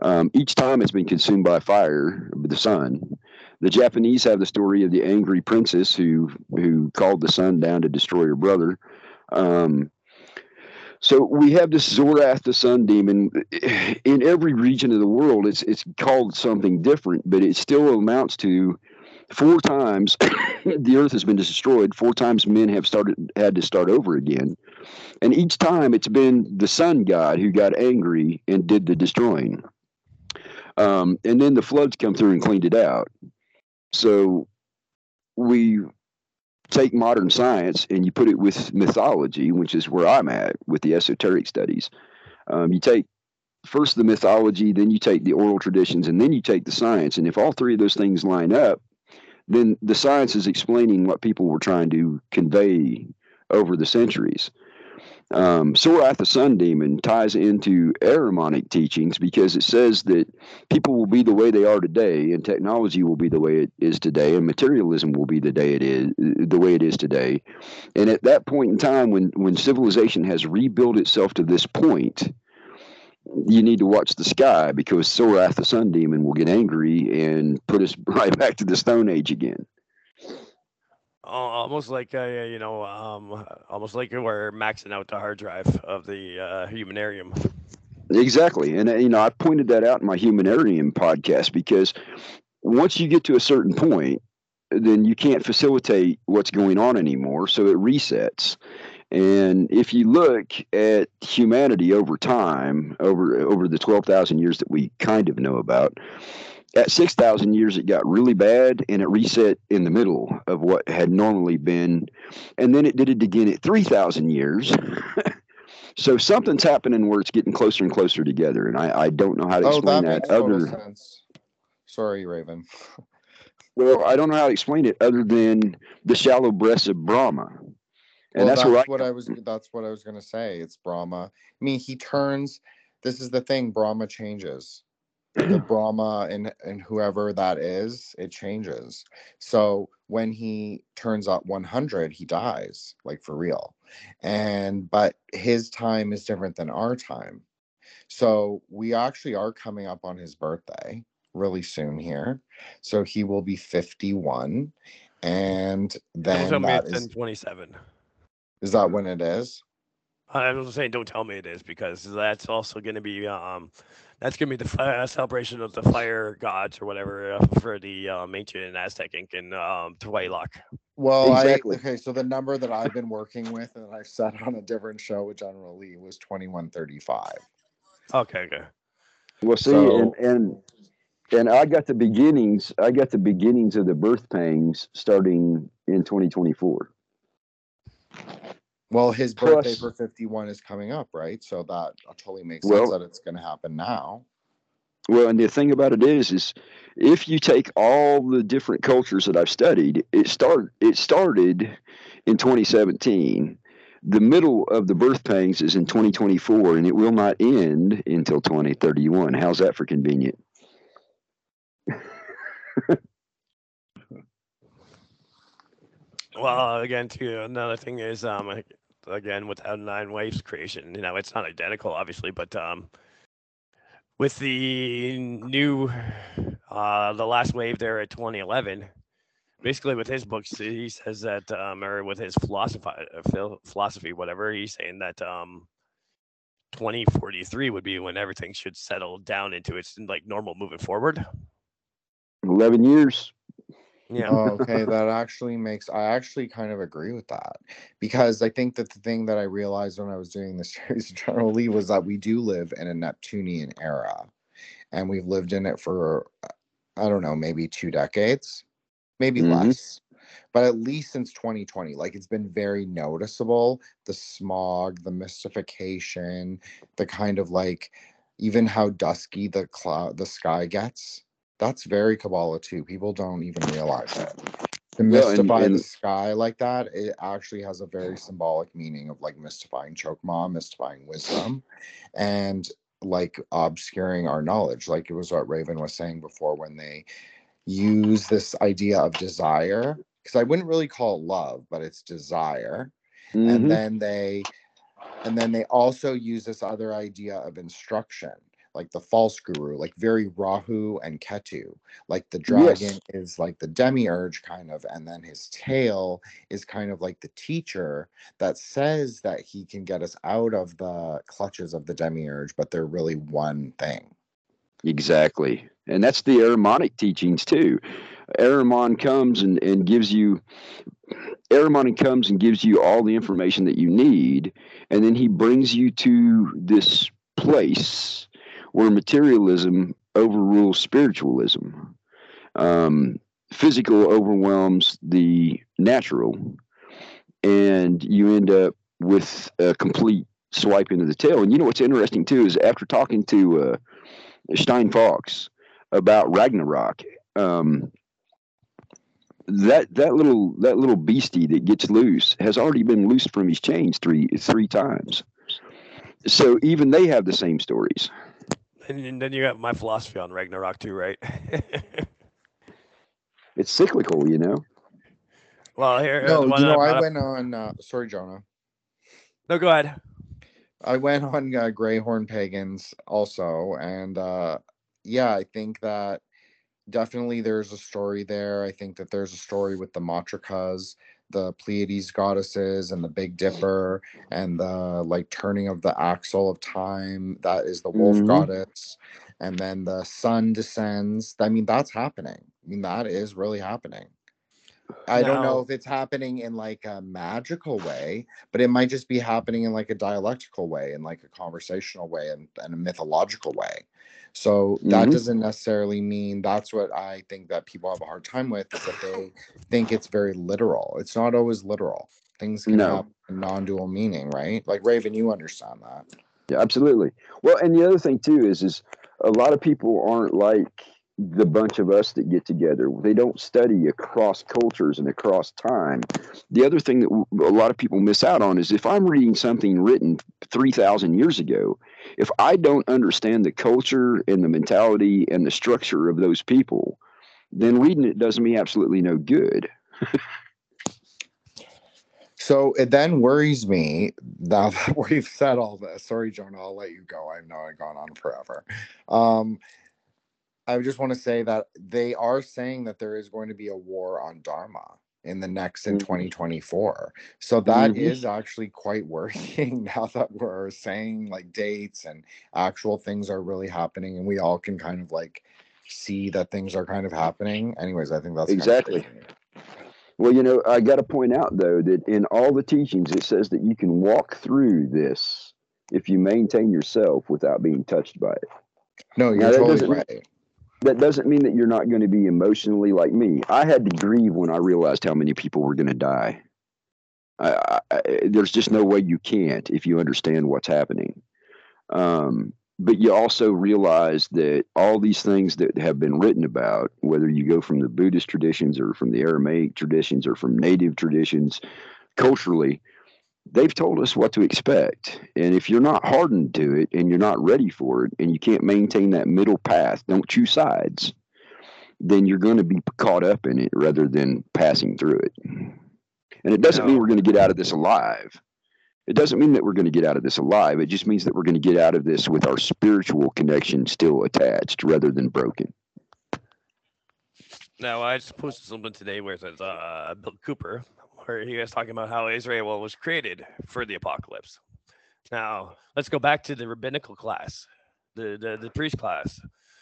Um, each time it's been consumed by fire, the sun. The Japanese have the story of the angry princess who who called the sun down to destroy her brother. Um, so we have this Sorath, the sun demon, in every region of the world. It's it's called something different, but it still amounts to four times <coughs> the earth has been destroyed. Four times men have started had to start over again, and each time it's been the sun god who got angry and did the destroying. Um, and then the floods come through and cleaned it out. So we take modern science and you put it with mythology, which is where I'm at with the esoteric studies. Um, you take first the mythology, then you take the oral traditions, and then you take the science. And if all three of those things line up, then the science is explaining what people were trying to convey over the centuries. Um, Sorath, the sun demon, ties into Ahrimanic teachings because it says that people will be the way they are today, and technology will be the way it is today, and materialism will be the day it is the way it is today. And at that point in time, when when civilization has rebuilt itself to this point, you need to watch the sky because Sorath, the sun demon, will get angry and put us <laughs> right back to the Stone Age again. Almost like you know, um, almost like we're maxing out the hard drive of the uh, humanarium. Exactly, and uh, you know, I pointed that out in my humanarium podcast because once you get to a certain point, then you can't facilitate what's going on anymore, so it resets. And if you look at humanity over time, over over the twelve thousand years that we kind of know about, at 6,000 years, it got really bad and it reset in the middle of what had normally been. And then it did it again at 3,000 years. <laughs> so something's happening where it's getting closer and closer together. And I, I don't know how to Oh, explain that that, makes total other. sense. Sorry, Raven. <laughs> Well, I don't know how to explain it other than the shallow breasts of Brahma. And well, that's, that's, I, what I was. That's what I was gonna say. It's Brahma. I mean, he turns. This is the thing. Brahma changes. The Brahma and and whoever that is, it changes. So when he turns up 100, he dies, like for real. And but his time is different than our time. So we actually are coming up on his birthday really soon here. So he will be 51. And Don't then tell that is, in 27. is that when it is? I was saying, don't tell me it is because that's also going to be um, that's going to be the fi- celebration of the fire gods or whatever uh, for the um, ancient Aztec Incan um, Twilight. Well, Exactly. I okay. So the number that I've been working with, and I've said <laughs> on a different show with General Lee, was twenty one thirty five. Okay, okay. well, see, So- and, and and I got the beginnings. I got the beginnings of the birth pangs starting in 2024. Well, his birthday Plus- for fifty one is coming up, right? So that totally makes Well- sense that it's going to happen now. Well, and the thing about it is, is if you take all the different cultures that I've studied, it start it started in 2017. The middle of the birth pangs is in 2024, and it will not end until 2031. How's that for convenient? <laughs> Well, again, too, another thing is, um, like, again, without nine waves creation, you know, it's not identical, obviously, but um, with the new, uh, the last wave there at 2011, basically with his books, he says that, um, or with his philosophy, philosophy, whatever, he's saying that um, 2043 would be when everything should settle down into its like normal moving forward. 11 years. Yeah. Oh, okay, that actually makes I actually kind of agree with that because I think that the thing that I realized when I was doing this <laughs> series of General Lee was that we do live in a Neptunian era, and we've lived in it for I don't know maybe two decades, maybe Mhm. less, but at least since 2020, like it's been very noticeable the smog, the mystification, the kind of like even how dusky the cloud the sky gets that's very Kabbalah too. People don't even realize that. To Well, and- mystify and- the sky like that, it actually has a very symbolic meaning of like mystifying Chokmah, mystifying wisdom, and like obscuring our knowledge. Like it was what Raven was saying before when they use this idea of desire, because I wouldn't really call it love, but it's desire Mhm. and then they and then they also use this other idea of instruction like the false guru like very rahu and ketu like the dragon Yes. is like the demiurge kind of and then his tail is kind of like the teacher that says that he can get us out of the clutches of the demiurge but they're really one thing Exactly. And that's the Ahrimanic teachings too. Ahriman comes and, and gives you Ahriman comes and gives you all the information that you need, and then he brings you to this place where materialism overrules spiritualism. Um, physical overwhelms the natural, and you end up with a complete swipe into the tail. And you know what's interesting too is after talking to uh, Stein Fox about Ragnarok, um, that that little that little beastie that gets loose has already been loosed from his chains three three times. So even they have the same stories. And then you got my philosophy on Ragnarok too, right? <laughs> it's cyclical, you know. Well, here. No, you know, I went on. Uh, sorry, Jonah. No, go ahead. I went on uh, Greyhorn Pagans also, and uh, yeah, I think that definitely there's a story there. I think that there's a story with the Matrikas, the Pleiades goddesses, and the Big Dipper, and the like turning of the axle of time. That is the wolf mm-hmm. goddess, and then the sun descends. I mean, that's happening. I mean, that is really happening. I don't know if it's happening in like a magical way, but it might just be happening in like a dialectical way, in like a conversational way, and, and a mythological way. So that mm-hmm. doesn't necessarily mean that's what I think that people have a hard time with is that they think it's very literal. It's not always literal. Things can no. have non-dual meaning, right? Like Raven, you understand that. Yeah, absolutely. Well, and the other thing too is is a lot of people aren't like the bunch of us that get together. They don't study across cultures and across time. The other thing that a lot of people miss out on is if I'm reading something written 3,000 years ago, if I don't understand the culture and the mentality and the structure of those people, then reading it does me absolutely no good. so it then worries me that <laughs> we've said all this. Sorry, Jonah, I'll let you go. I know I've gone on forever. Um, I just want to say that they are saying that there is going to be a war on Dharma in the next in mm-hmm. 2024. So that mm-hmm. is actually quite <laughs> worrying now that we're saying like dates and actual things are really happening and we all can kind of like see that things are kind of happening. Anyways, I think that's exactly. Kind of well, you know, I got to point out though that in all the teachings it says that you can walk through this if you maintain yourself without being touched by it. No, you're now, totally right that doesn't mean that you're not going to be emotionally like me. I had to grieve when I realized how many people were going to die. I, I, there's just no way you can't if you understand what's happening. Um, but you also realize that all these things that have been written about, whether you go from the Buddhist traditions or from the Aramaic traditions or from native traditions, culturally, they've told us what to expect. And if you're not hardened to it and you're not ready for it and you can't maintain that middle path, don't choose sides, then you're going to be caught up in it rather than passing through it. And it doesn't no. mean we're going to get out of this alive. It doesn't mean that we're going to get out of this alive. It just means that we're going to get out of this with our spiritual connection still attached rather than broken. Now, I just posted something today where it says uh, Bill Cooper, where he was talking about how Israel was created for the apocalypse. Now, let's go back to the rabbinical class, the the, the priest class.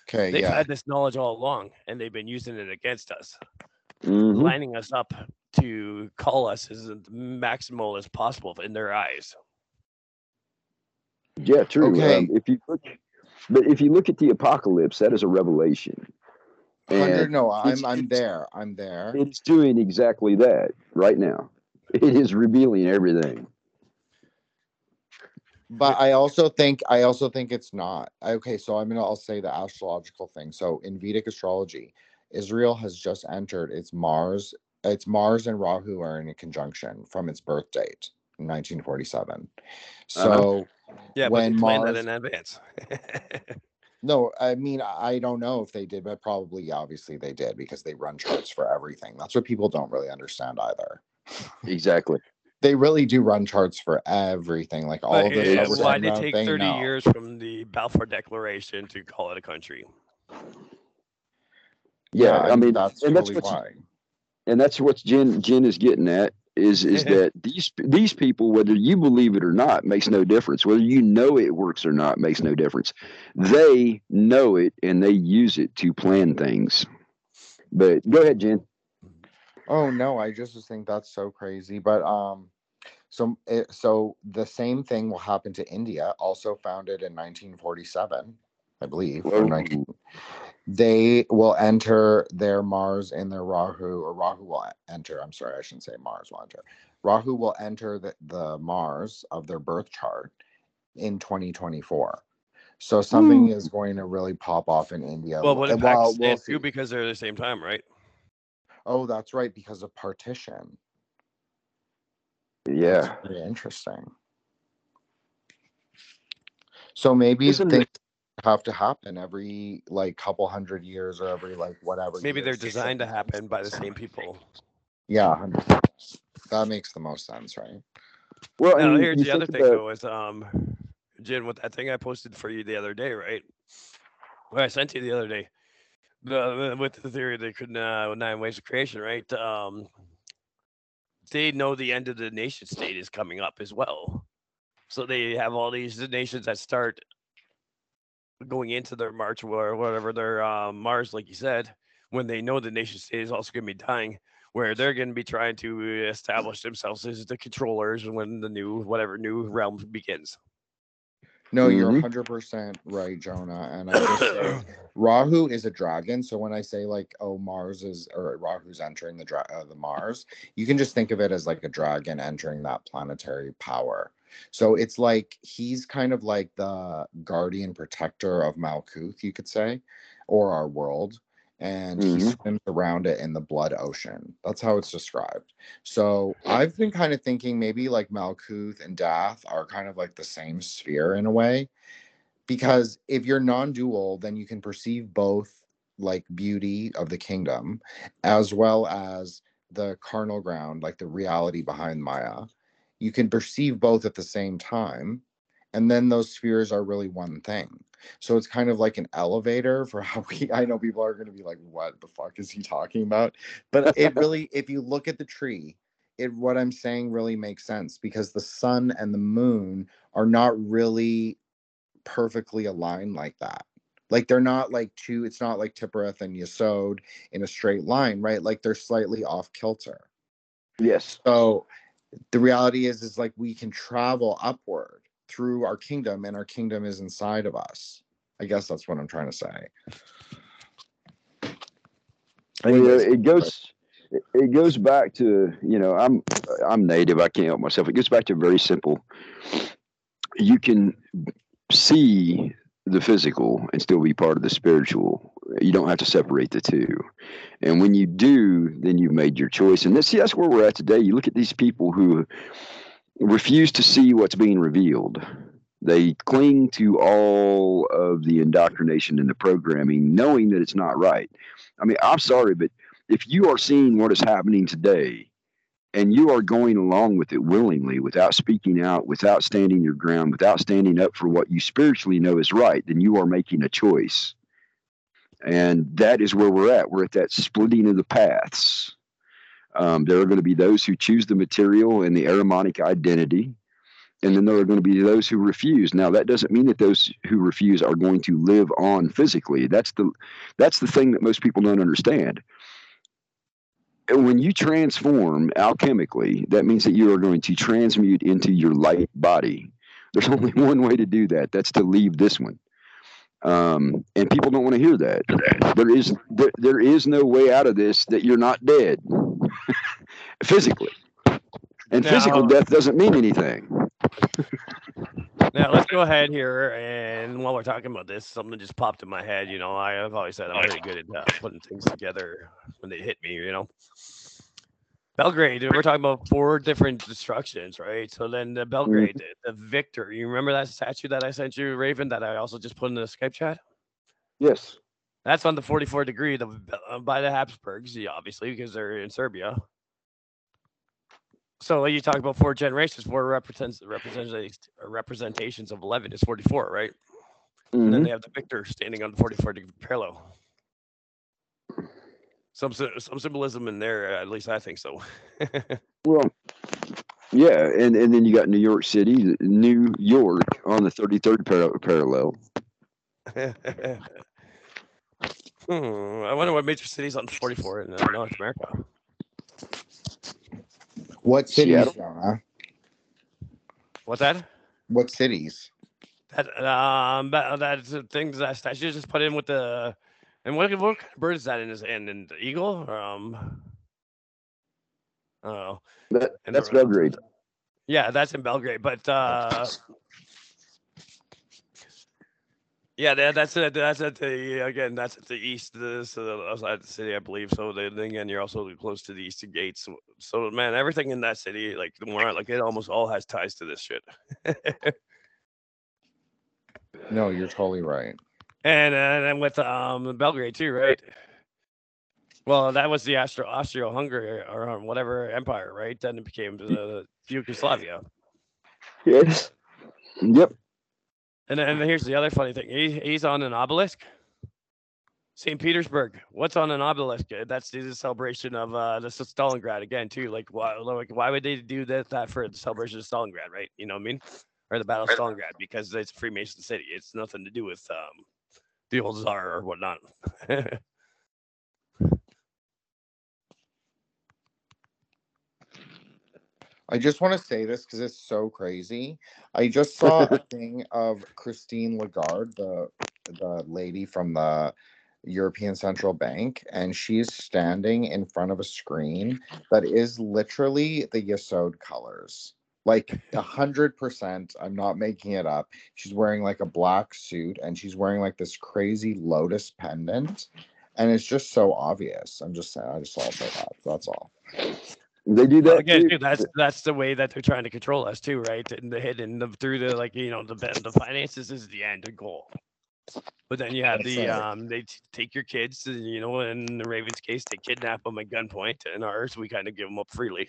Okay, they've yeah. had this knowledge all along, and they've been using it against us, mm-hmm. lining us up to call us as maximal as possible in their eyes. Yeah, true. Okay. Um, if you look, but if you look at the apocalypse, that is a revelation. Hundred. No, I'm I'm there. I'm there. It's doing exactly that right now. It is revealing everything. But I also think I also think it's not. Okay, so I'm gonna I'll say the astrological thing. So in Vedic astrology, Israel has just entered its Mars. Its Mars and Rahu are in a conjunction from its birth date, 1947. So uh-huh. yeah, when Mars, that in advance. <laughs> No, I mean, I don't know if they did, but probably, obviously, they did because they run charts for everything. That's what people don't really understand either. Exactly. <laughs> they really do run charts for everything. Like all of this. Yeah, why did it take 30 know. years from the Balfour Declaration to call it a country? Yeah, yeah I mean, that's and totally that's why. And that's what Jin Jin is getting at is is <laughs> that these these people whether you believe it or not makes no difference. Whether you know it works or not makes no difference. They know it and they use it to plan things. But go ahead Jin. Oh no i just think that's so crazy. But um so it, so the same thing will happen to india also founded in 1947 i believe 19, they will enter their Mars and their Rahu, or Rahu will enter. I'm sorry, I shouldn't say Mars will enter. Rahu will enter the, the Mars of their birth chart in 2024. So something hmm. is going to really pop off in India. Well, what And in well, we'll too, because they're the same time, right? Oh, that's right, because of partition. Yeah. Very interesting. So maybe Isn't things have to happen every like couple hundred years or every like whatever. Maybe they're designed to happen by the same people. Yeah, 100%. that makes the most sense, right? Well, and here's the other thing though is um, Jin, with that thing I posted for you the other day, right? Well, I sent you the other day. The, with the theory they could uh, nine ways of creation, right? Um, they know the end of the nation state is coming up as well, so they have all these nations that start going into their march or whatever their uh, Mars, like you said, when they know the nation state is also going to be dying, where they're going to be trying to establish themselves as the controllers when the new whatever new realm begins. No, you're Mhm. 100% right, Jonah. And I just say, <coughs> Rahu is a dragon. So when I say like, oh, Mars is, or Rahu's entering the, dra- uh, the Mars, you can just think of it as like a dragon entering that planetary power. So it's like he's kind of like the guardian protector of Malkuth, you could say, or our world. And he Mhm. swims around it in the blood ocean. That's how it's described. So I've been kind of thinking maybe like Malkuth and Daath are kind of like the same sphere in a way. Because if you're non dual, then you can perceive both like beauty of the kingdom as well as the charnel ground, like the reality behind Maya. You can perceive both at the same time. And then those spheres are really one thing. So it's kind of like an elevator for <laughs> how we I know people are going to be like what the fuck is he talking about? But it <laughs> really if you look at the tree, it what I'm saying really makes sense because the sun and the moon are not really perfectly aligned like that. Like they're not like two, it's not like Tiphareth and Yesod in a straight line, right? Like they're slightly off kilter. yes. So the reality is is like we can travel upward through our kingdom and our kingdom is inside of us. I guess that's what I'm trying to say. Well, yeah, Anyways, it goes it- it goes back to you know i'm i'm native. I can't help myself. It goes back to very simple. You can see the physical and still be part of the spiritual. You don't have to separate the two. And when you do then you've made your choice. And this, see that's where we're at today. You look at these people who refuse to see what's being revealed they cling to all of the indoctrination and the programming knowing that it's not right I mean, I'm sorry, but if you are seeing what is happening today and you are going along with it willingly without speaking out, without standing your ground, without standing up for what you spiritually know is right, then you are making a choice. And that is where we're at. We're at that splitting of the paths. Um, there are going to be those who choose the material and the Ahrimanic identity, and then there are going to be those who refuse. Now, that doesn't mean that those who refuse are going to live on physically. That's the that's the thing that most people don't understand. And when you transform alchemically, that means that you are going to transmute into your light body. There's <laughs> only one way to do that. That's to leave this one. Um, and people don't want to hear that. There is there, there is no way out of this that you're not dead <laughs> physically. And physical death doesn't mean anything. Now let's go ahead here, and while we're talking about this, something just popped in my head. You know, I, have always said I'm very good at uh, putting things together when they hit me. You know, Belgrade. We're talking about four different destructions, right? So then the Belgrade, the, the victor. You remember that statue that I sent you, Raven? That I also just put in the Skype chat. Yes. That's on the 44 degree the, uh, by the Habsburgs, obviously, because they're in Serbia. So you talk about four generations, four represents representations representations of 11 is 44, right? And then Mhm. they have the victor standing on the 44 degree parallel. Some some symbolism in there, at least I think so. <laughs> Well, yeah, and, and then you got New York City, New York on the 33rd par- parallel. <laughs> hmm, I wonder what major cities on 44 in uh, North America. what cities, Seattle. Jonah? What's that? What cities? That um that that's the things that statue just put in with the and what what kind of bird is that in his hand? And the eagle? Or, um I don't know. That, that's the- Belgrade. Yeah, that's in Belgrade. But uh Yeah, that, that's it. That's at the again. That's at the east, the so outside the city, I believe. So then again, you're also close to the eastern gates. So, so man, everything in that city, like the more like it almost all has ties to this shit. <laughs> No, you're totally right. and and then with um Belgrade too, right? Well, that was the Austro Austro-Hungary or um, whatever empire, right? Then it became the Yugoslavia. Yes. Yep. And then and here's the other funny thing. He, he's on an obelisk. St. Petersburg. What's on an obelisk? Uh, That's the celebration of uh, the Stalingrad again, too. Like, why, like, why would they do that, that for the celebration of Stalingrad, right? You know what I mean? Or the Battle of Stalingrad, because it's Freemason City. It's nothing to do with um, the old czar or whatnot. <laughs> I just want to say this because it's so crazy. I just <laughs> saw a thing of Christine Lagarde, the the lady from the European Central Bank, and she's standing in front of a screen that is literally the Yesod colors. Like a <laughs> hundred percent. I'm not making it up. She's wearing like a black suit and she's wearing like this crazy lotus pendant. And it's just so obvious. I'm just saying, I just saw it that. That's all. They do Well, that. again, too. too, that's that's the way that they're trying to control us too, right? And the hidden the, through the like you know the the finances is the end goal. But then you have the um they t- take your kids, and, you know, in the Ravens case, they kidnap them at gunpoint. In ours, we kind of give them up freely.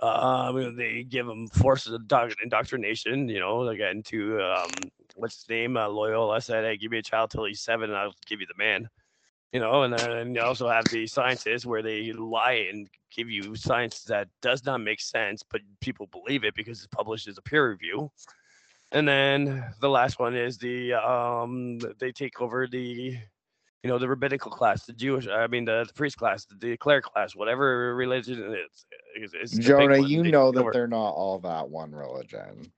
Um, they give them forces of doc- indoctrination. You know, again to um what's his name? Uh, Loyola I said, "Hey, give me a child till he's seven, and I'll give you the man." You know, and then you also have the sciences where they lie and give you science that does not make sense, but people believe it because it's published as a peer review. And then the last one is the um they take over the you know the rabbinical class, the Jewish, I mean the, the priest class, the cleric class, whatever religion it is. is, is the big Jonah, you They know that over. they're not all that one religion.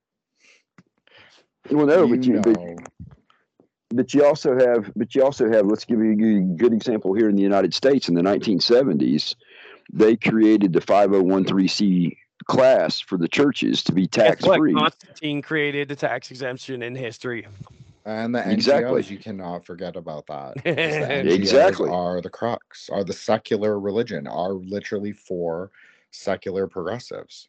Well, no, but you, but, know. But you also have, but you also have. Let's give you a good- good example here in the United States in the 1970s. They created the 501c3 class for the churches to be tax what? free. Constantine created the tax exemption in history. And the Exactly. NGOs, you cannot forget about that. <laughs> the Exactly. Are the crux, are the secular religion, are literally for secular progressives.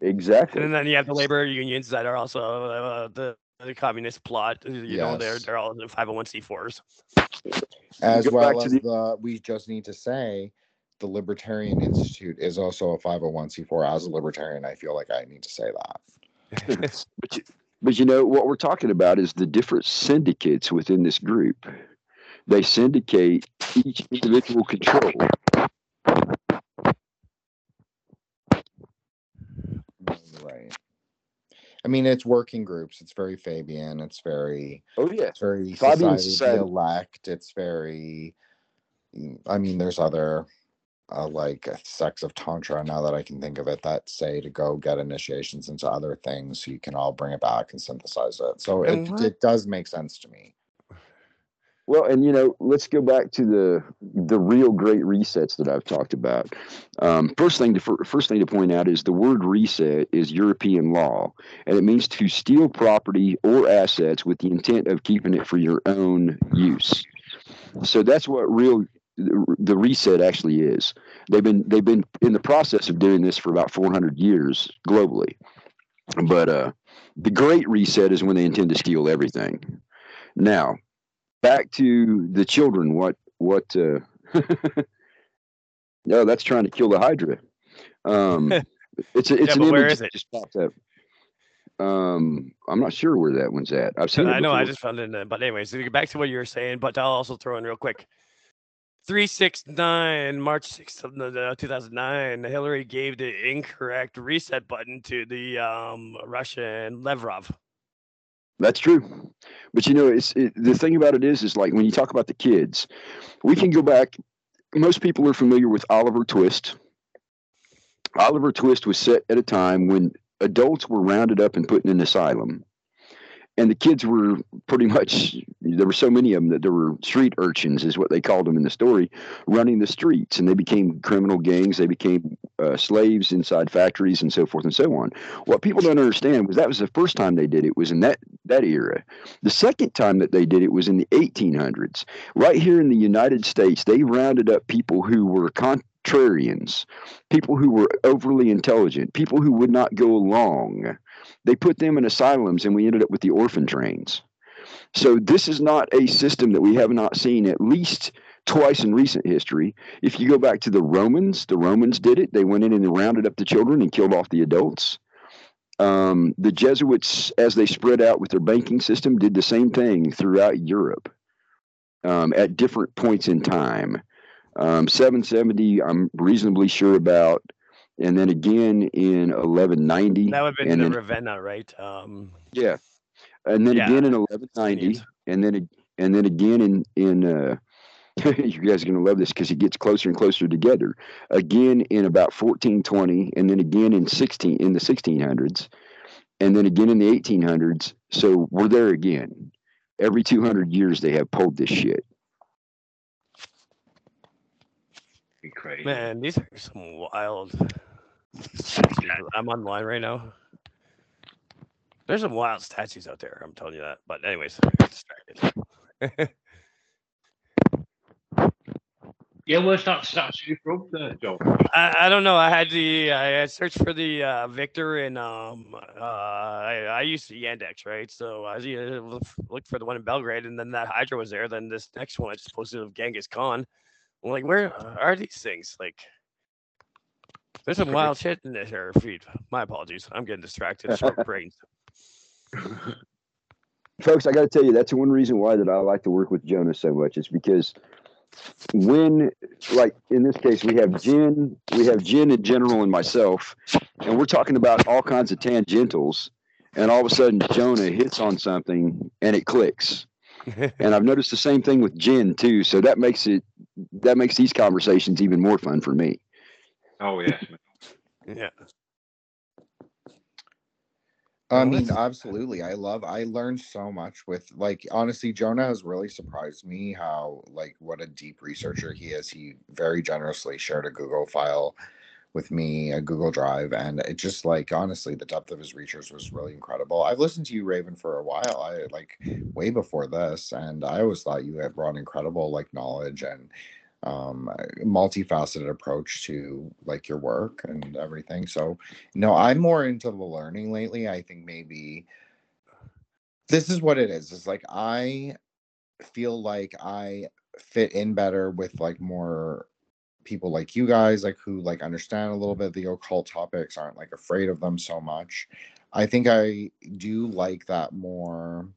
Exactly. And then you have the labor unions that are also uh, the the communist plot. You know, they're they're all the 501c4s. As well as the- the, we just need to say the Libertarian Institute is also a 501c4. As a libertarian, I feel like I need to say that. <laughs> <laughs> But you, but you know what we're talking about is the different syndicates within this group. They syndicate each individual control. Right. I mean, it's working groups. It's very Fabian. It's very Oh yeah, It's very Fabian society said- the elect. It's very. mm, I mean, there's other, uh, like uh, sects of tantra now that I can think of it that say to go get initiations into other things, so you can all bring it back and synthesize it. So And it what? it does make sense to me. Well, and you know, let's go back to the the real great resets that I've talked about. Um, first thing to first thing to point out is the word reset is European law, and it means to steal property or assets with the intent of keeping it for your own use. So that's what real the reset actually is. They've been they've been in the process of doing this for about 400 years globally, but uh, the great reset is when they intend to steal everything. Now, back to the children. What what? Uh, <laughs> no, that's trying to kill the Hydra. Um, <laughs> it's a, it's Yeah, an image is it? just popped up. Um, I'm not sure where that one's at. I've seen it. I know, I just found it. In, the- but anyways, to get back to what you were saying, but I'll also throw in real quick. 369, March 6th of the, the 2009, Hillary gave the incorrect reset button to the um, Russian Lavrov. That's true, but you know, it's it, the thing about it is, is like when you talk about the kids, we can go back. Most people are familiar with Oliver Twist. Oliver Twist was set at a time when adults were rounded up and put in an asylum, and the kids were pretty much there were so many of them that there were street urchins, is what they called them in the story, running the streets, and they became criminal gangs. They became uh, slaves inside factories and so forth and so on. What people don't understand was that was the first time they did it was in that that era. The second time that they did it was in the 1800s. Right here in the United States, they rounded up people who were contrarians, people who were overly intelligent, people who would not go along. They put them in asylums, and we ended up with the orphan trains. So this is not a system that we have not seen at least twice in recent history. If you go back to the Romans, the Romans did it. They went in and rounded up the children and killed off the adults. Um, the Jesuits, as they spread out with their banking system, did the same thing throughout Europe um, at different points in time. Um, 770, I'm reasonably sure about. And then again in 1190. That would have been the then- Ravenna, right? Um, Yeah, and then Yeah. again in 1190, and then and then again in in uh, <laughs> you guys are gonna love this because it gets closer and closer together. Again in about 1420, and then again in 16 in the 1600s, and then again in the 1800s. So we're there again. Every 200 years they have pulled this shit. Be crazy. man, these are some wild. I'm online right now. There's some wild statues out there. I'm telling you that. But anyways, <laughs> distracted. Yeah, where's that statue from there, John? I, I don't know. I had the I searched for the uh, Victor and um uh I, I used the Yandex right, so I was, looked for the one in Belgrade, and then that Hydra was there. Then this next one I just posted of Genghis Khan. I'm like, where are these things? Like, there's some <laughs> wild shit in this here feed. My apologies. I'm getting distracted. Short brains. <laughs> folks i got to tell you that's one reason why that i like to work with jonas so much is because when like in this case we have Jin we have Jin in general and myself and we're talking about all kinds of tangentials and all of a sudden jonah hits on something and it clicks <laughs> and i've noticed the same thing with Jin too so that makes it that makes these conversations even more fun for me Oh yes. <laughs> man. yeah. I mean, absolutely. I love. I learned so much with like honestly, Jonah has really surprised me how like what a deep researcher he is. He very generously shared a Google file with me, a Google Drive, and it just like honestly, the depth of his research was really incredible. I've listened to you, Raven, for a while. I like way before this, and I always thought you had brought incredible like knowledge and um multifaceted approach to like your work and everything so no i'm more into the learning lately i think maybe this is what it is it's like i feel like i fit in better with like more people like you guys like who like understand a little bit of the occult topics aren't like afraid of them so much i think i do like that more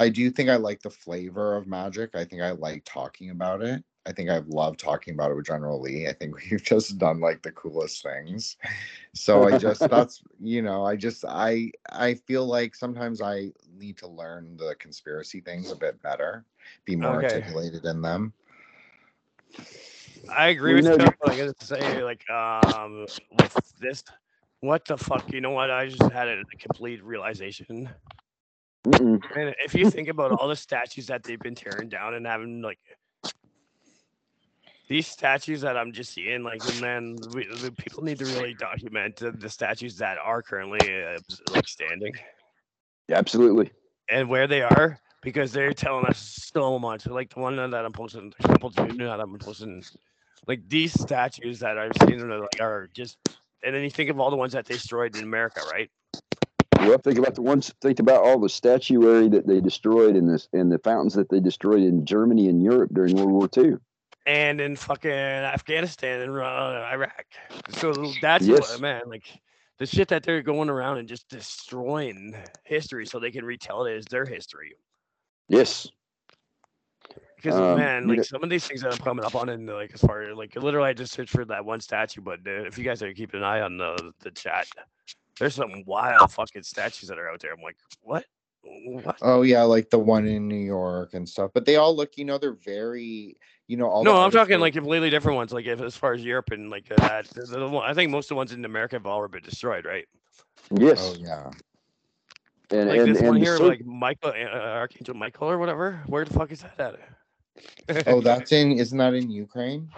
I do think I like the flavor of magic. I think I like talking about it. I think i love talking about it with General Lee. I think <laughs> we've just done like the coolest things. So I just <laughs> that's you know, I just I I feel like sometimes I need to learn the conspiracy things a bit better, be more Okay. articulated in them. I agree you with you. I gotta say, like, um, with this, what the fuck? You know what? I just had a complete realization. Mm-mm. And if you think about all the statues that they've been tearing down and having like these statues that I'm just seeing, like man, we, the people need to really document the, the statues that are currently uh, like standing Yeah, absolutely and where they are because they're telling us so much. Like the one that I'm posting, there's a couple two that I'm posting, like these statues that I've seen are like are just. And then you think of all the ones that they destroyed in America, right? Well, think about the ones. Think about all the statuary that they destroyed in this, and the fountains that they destroyed in Germany and Europe during World War II. and in fucking Afghanistan and uh, Iraq. So that's Yes. what, man, like the shit that they're going around and just destroying history so they can retell it as their history. Yes, Because Um, man, you like know- some of these things that I'm coming up on, and like as far as like literally, I just searched for that one statue. But uh, if you guys are keeping an eye on the the chat, there's some wild fucking statues that are out there. I'm like, what? What? Oh yeah, like the one in New York and stuff. But they all look, you know, they're very, you know, all no, I'm talking were- like completely different ones. Like if, as far as Europe and like that, the, the one, I think most of the ones in America have already been destroyed, right? yes, Oh yeah. And Like and, this one and the here, cir- like Michael, uh, Archangel Michael or whatever. Where the fuck is that at? Oh, <laughs> that's in isn't that in Ukraine?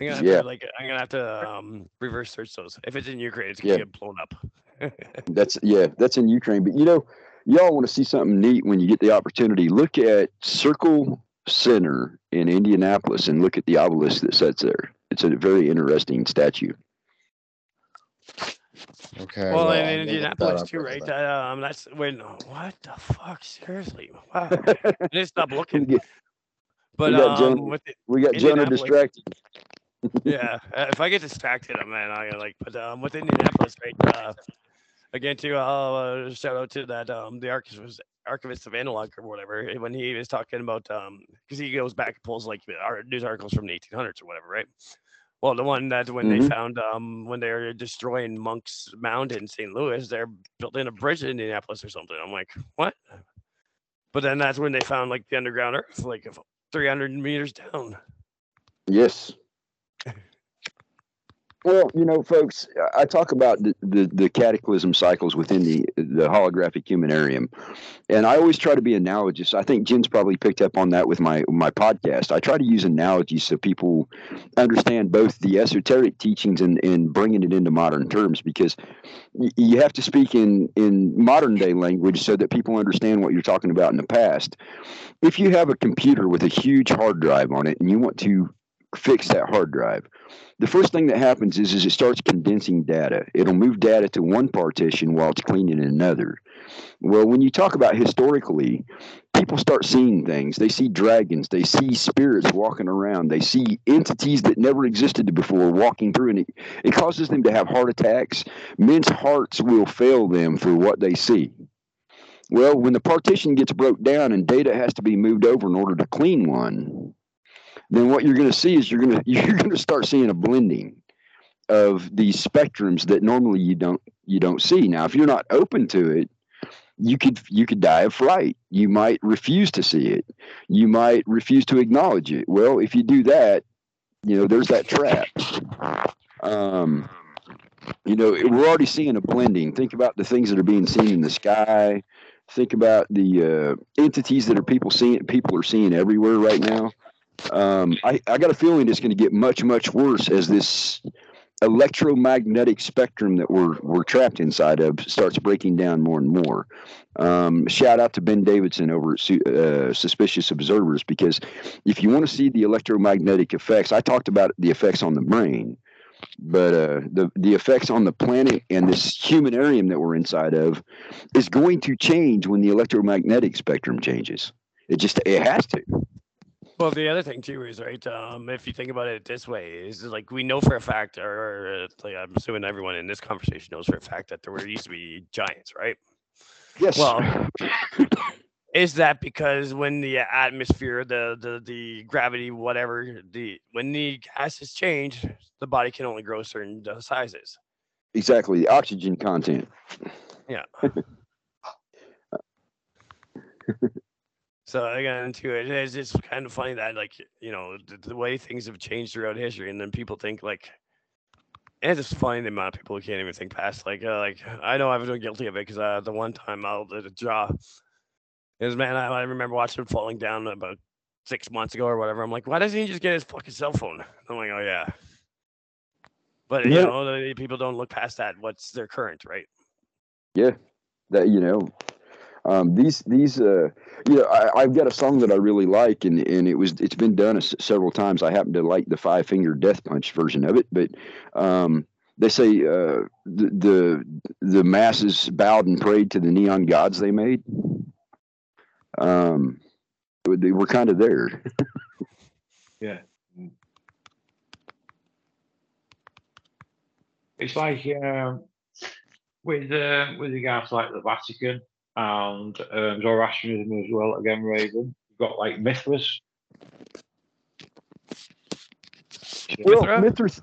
I'm gonna have Yeah. to, like I'm gonna have to um, reverse search those. If it's in Ukraine, it's gonna get blown up. <laughs> that's yeah, that's in Ukraine. But you know, y'all want to see something neat when you get the opportunity, look at Circle Center in Indianapolis and look at the obelisk that sits there. It's a very interesting statue. Okay. Well, in Indianapolis too, right? that. Um, that's when. What the fuck? Seriously? Wow. <laughs> I we looking. get- But got um, Jonah- with the, we got Jonah Indianapolis. distracted. <laughs> yeah, uh, if I get distracted, I'm man, I like. But um, with Indianapolis, right? Uh, again, too, I'll uh, shout out to that um, the archivist archivist of analog or whatever when he was talking about um, because he goes back and pulls like news articles from the 1800s or whatever, right? Well, the one that when they Mhm. found um when they were destroying Monk's Mound in St. Louis, they're building a bridge in Indianapolis or something. I'm like, what? But then that's when they found like the underground earth, like 300 meters down. Yes. Well, you know, folks, I talk about the, the, the cataclysm cycles within the the holographic humanarium, and I always try to be analogous. I think Jin's probably picked up on that with my my podcast. I try to use analogies so people understand both the esoteric teachings and, and bringing it into modern terms because you have to speak in in modern day language so that people understand what you're talking about in the past. If you have a computer with a huge hard drive on it and you want to fix that hard drive the first thing that happens is, is it starts condensing data. It'll move data to one partition while it's cleaning another. Well, when you talk about historically, people start seeing things. They see dragons, they see spirits walking around, they see entities that never existed before walking through, and it, it causes them to have heart attacks. Men's hearts will fail them for what they see. Well, when the partition gets broke down and data has to be moved over in order to clean one, then what you're going to see is you're going <laughs> to you're going to start seeing a blending of these spectrums that normally you don't you don't see. Now, if you're not open to it, you could you could die of fright. You might refuse to see it. You might refuse to acknowledge it. Well, if you do that, you know there's that trap. Um, you know we're already seeing a blending. Think about the things that are being seen in the sky. Think about the uh, entities that are people seeing people are seeing everywhere right now um, I, I got a feeling it's going to get much, much worse as this electromagnetic spectrum that we're we're trapped inside of starts breaking down more and more. Um, shout out to Ben Davidson over at uh, Suspicious Observers because if you want to see the electromagnetic effects, I talked about the effects on the brain, but uh, the the effects on the planet and this humanarium that we're inside of is going to change when the electromagnetic spectrum changes. It just it has to. Well, the other thing too is right. Um, if you think about it this way, is like we know for a fact, or, uh, like I'm assuming everyone in this conversation knows for a fact that there were used to be giants, right? Yes. Well, <coughs> is that because when the atmosphere, the the the gravity, whatever, the when the gases change, the body can only grow certain uh, sizes. Exactly, the oxygen content. Yeah. <laughs> <laughs> So I got into it, it's just kind of funny that like you know the, the way things have changed throughout history, and then people think like it's just funny the amount of people who can't even think past like uh, like I know I've been guilty of it because uh, the one time I'll the jaw is man I, I remember watching him falling down about six months ago or whatever. I'm like, why doesn't he just get his fucking cell phone? I'm like, oh yeah. But you Yeah. know, the, people don't look past that. What's their current, right? Yeah, that you know, um, these these uh, you know, I, I've got a song that I really like, and and it was it's been done s- several times. I happen to like the Five Finger Death Punch version of it, but um, they say uh, the, the the masses bowed and prayed to the neon gods they made. Um, they were kind of there. <laughs> Yeah. It's like um, with uh, with regards to like the Vatican and um, Zoroastrianism as well. Again, Raven. You've got like Mithras. Well, Mithra? Mithras.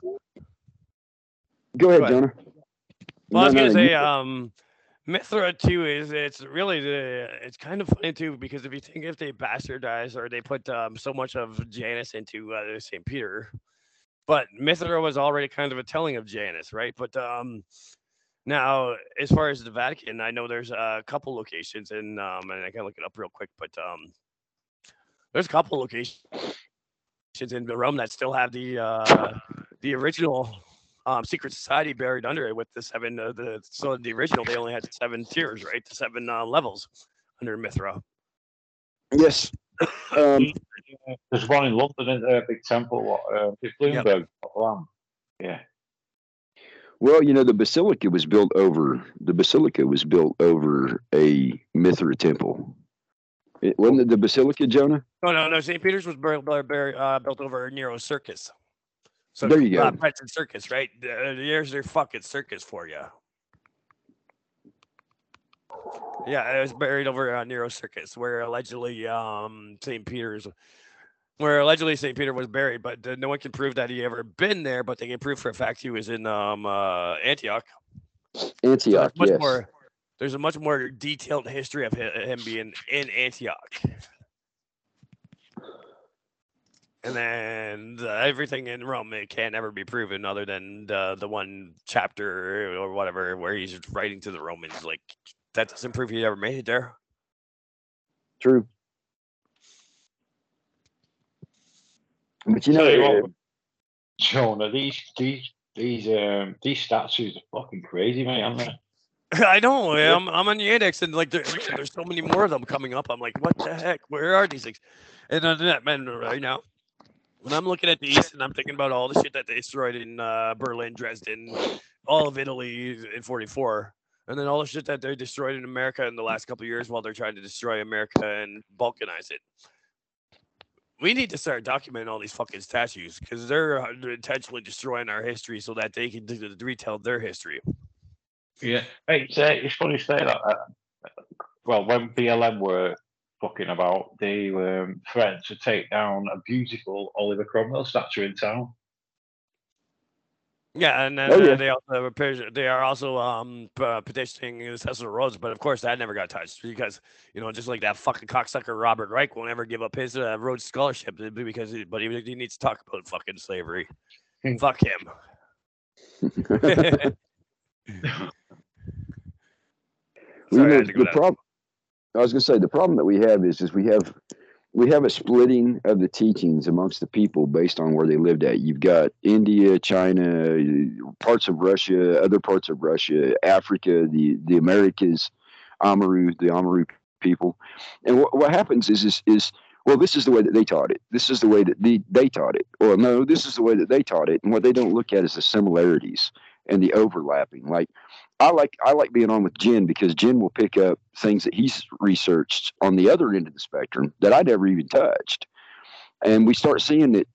Go ahead, Go ahead. Jonah. Well, I was No, gonna no, say, um, Mithra too is it's really the it's kind of funny too because if you think if they bastardize or they put um, so much of Janus into uh, St. Peter, but Mithra was already kind of a telling of Janus, right? But um, now as far as the Vatican, I know there's a couple locations and um, and I can look it up real quick, but um, there's a couple locations in Rome that still have the uh, the original um, secret society buried under it with the seven. Uh, the so the original they only had seven tiers, right? The seven uh, levels under Mithra. Yes. Um, There's one in London, isn't there? A big temple. What? Uh, it's Yep. Bloomberg. Yeah. Well, you know, the basilica was built over the basilica was built over a Mithra temple. It, wasn't it the basilica, Jonah? No, no, no. St. Peter's was buried, buried, uh, built over Nero's circus. So There you Uh, go. Preston Circus, right? Uh, There's their fucking circus for you. Yeah, it was buried over uh, Nero's circus, where allegedly um St. Peter's, where allegedly St. Peter was buried, but uh, no one can prove that he ever been there. But they can prove for a fact he was in um uh, Antioch. Antioch, there's much yes. more. There's a much more detailed history of him being in Antioch. And then the, everything in Rome it can't ever be proven other than the the one chapter or whatever where he's writing to the Romans. Like that doesn't prove he ever made it there. True. But you know, Tell you what, uh, Jonah, these these these um these statues are fucking crazy, mate, aren't they? <laughs> I know. I'm I'm on the Yandex and like there, there's so many more of them coming up. I'm like, what the heck? Where are these things? And on that man right now, when I'm looking at these and I'm thinking about all the shit that they destroyed in uh, Berlin, Dresden, all of Italy in '44, and then all the shit that they destroyed in America in the last couple of years while they're trying to destroy America and balkanize it. We need to start documenting all these fucking statues because they're uh, intentionally destroying our history so that they can retell their history. Yeah. It's, uh, it's funny to say that. Uh, well, when BLM were fucking about, they were um, threatened to take down a beautiful Oliver Cromwell statue in town. Yeah, and then Oh, uh, yeah. they also they are also um uh, petitioning Cecil Rhodes, but of course that never got touched because you know just like that fucking cocksucker Robert Reich won't ever give up his uh, Rhodes scholarship uh, because he, but he, he needs to talk about fucking slavery. Hmm. Fuck him. <laughs> <laughs> you Sorry, I know, the problem. I was going to say the problem that we have is is we have we have a splitting of the teachings amongst the people based on where they lived at. You've got India, China, parts of Russia, other parts of Russia, Africa, the the Americas, Amaru, the Amaru people, and what, what happens is is is well, this is the way that they taught it. This is the way that they, they taught it. Well, no, this is the way that they taught it. And what they don't look at is the similarities and the overlapping. Like I like I like being on with Jin because Jin will pick up things that he's researched on the other end of the spectrum that I never even touched, and we start seeing that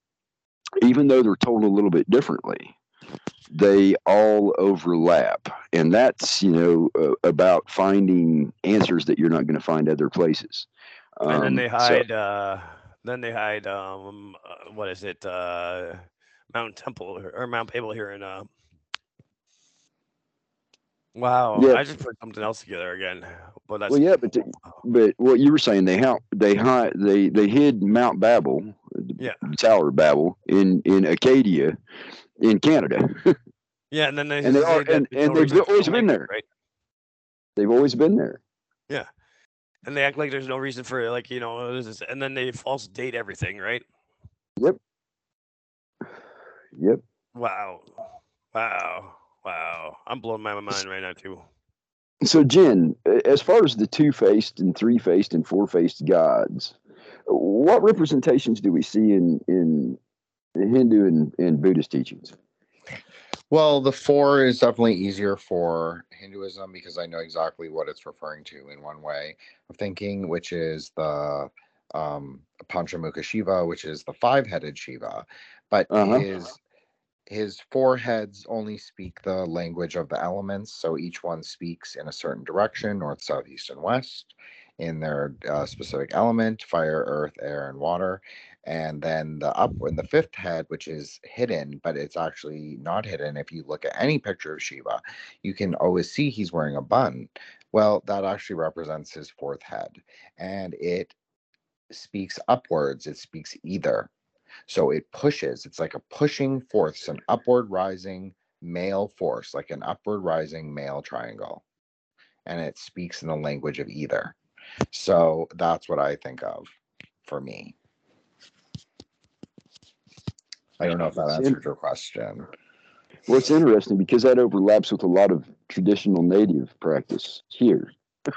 even though they're told a little bit differently, they all overlap, and that's you know uh, about finding answers that you're not going to find other places. and then Um, they so- hide uh then they hide um uh, what is it uh Mount Temple or Mount Babel here in uh Wow, Yeah. I just put something else together again. But that's well, yeah, but the, but what you were saying, they how they hide they they hid Mount Babel, the Yeah. Tower of Babel in in Acadia, in Canada. Yeah, and then they And they say are- and- and no they've always been there. right? They've always been there. Yeah, and they act like there's no reason for it, like you know, this is, and then they false date everything, right? Yep. Yep. Wow, wow, wow! I'm blowing my mind right now too. So, Jin, as far as the two faced and three faced and four faced gods, what representations do we see in in Hindu and, and Buddhist teachings? Well, the four is definitely easier for Hinduism because I know exactly what it's referring to in one way of thinking, which is the um, Panchamukha Shiva, which is the five-headed Shiva. But Uh-huh. his his four heads only speak the language of the elements, so each one speaks in a certain direction, north, south, east, and west, in their uh, specific element: fire, earth, air, and water. And then the up in the fifth head which is hidden but it's actually not hidden if you look at any picture of shiva you can always see he's wearing a bun. Well that actually represents his fourth head and it speaks upwards it speaks either so it pushes it's like a pushing force an upward rising male force like an upward rising male triangle and it speaks in the language of either so that's what i think of for me I don't know if that Sim- answered your question. Well, it's interesting because that overlaps with a lot of traditional native practice here. <laughs>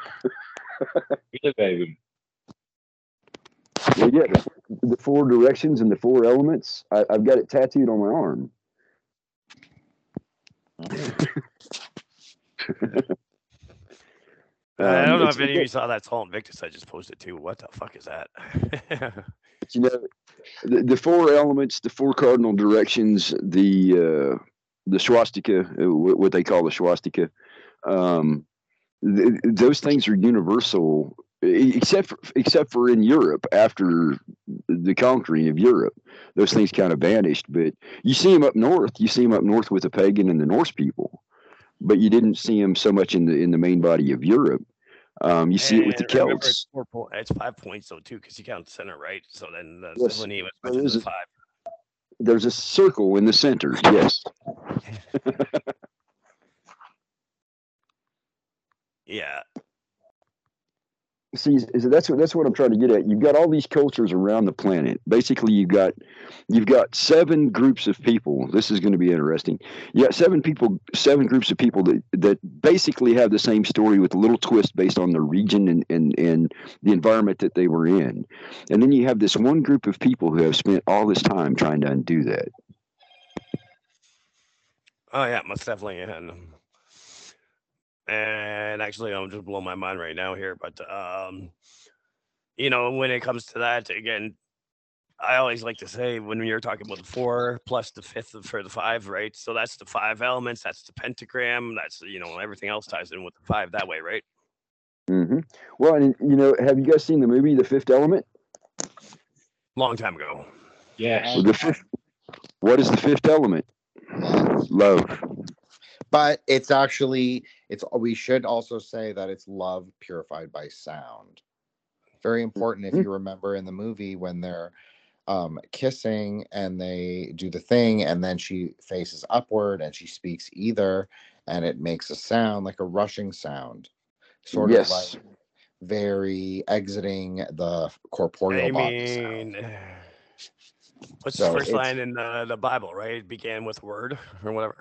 Well, yeah, the, the four directions and the four elements. I, I've got it tattooed on my arm. I don't Um, know if any of you saw that Sol Invictus I just posted too. What the fuck is that? <laughs> you know the, the four elements the four cardinal directions the uh the swastika uh, wh- what they call the swastika um th- those things are universal except for, except for in Europe after the conquering of Europe those things kind of vanished. But you see them up north you see them up north with the pagan and the Norse people but you didn't see them so much in the in the main body of Europe. Um, you see it with the Celts. It's, four po- it's five points though too, because you count the center, right? So then the Yes, was there is as a- five. there's a circle in the center yes. <laughs> <laughs> Yeah, see that's what that's what I'm trying to get at. You've got all these cultures around the planet. Basically, you've got you've got seven groups of people. This is going to be interesting. You got seven people, seven groups of people that that basically have the same story with a little twist based on the region and and and the environment that they were in. And then you have this one group of people who have spent all this time trying to undo that. Oh yeah, most definitely. And and actually, I'm just blowing my mind right now here. But um, you know, when it comes to that, again, I always like to say when you're talking about the four plus the fifth for the five, right? So that's the five elements. That's the pentagram. That's you know everything else ties in with the five that way, right? Mm-hmm. Well, and you know, have you guys seen the movie The Fifth Element? Long time ago. Yes. The fifth, what is the fifth element? Love. But it's actually it's we should also say that it's love purified by sound. Very important if Mhm. you remember in the movie when they're um kissing and they do the thing and then she faces upward and she speaks either and it makes a sound like a rushing sound. Sort Yes. of like very exiting the corporeal I body sound. mean, what's So the first line in the, the Bible, right? It began with word or whatever.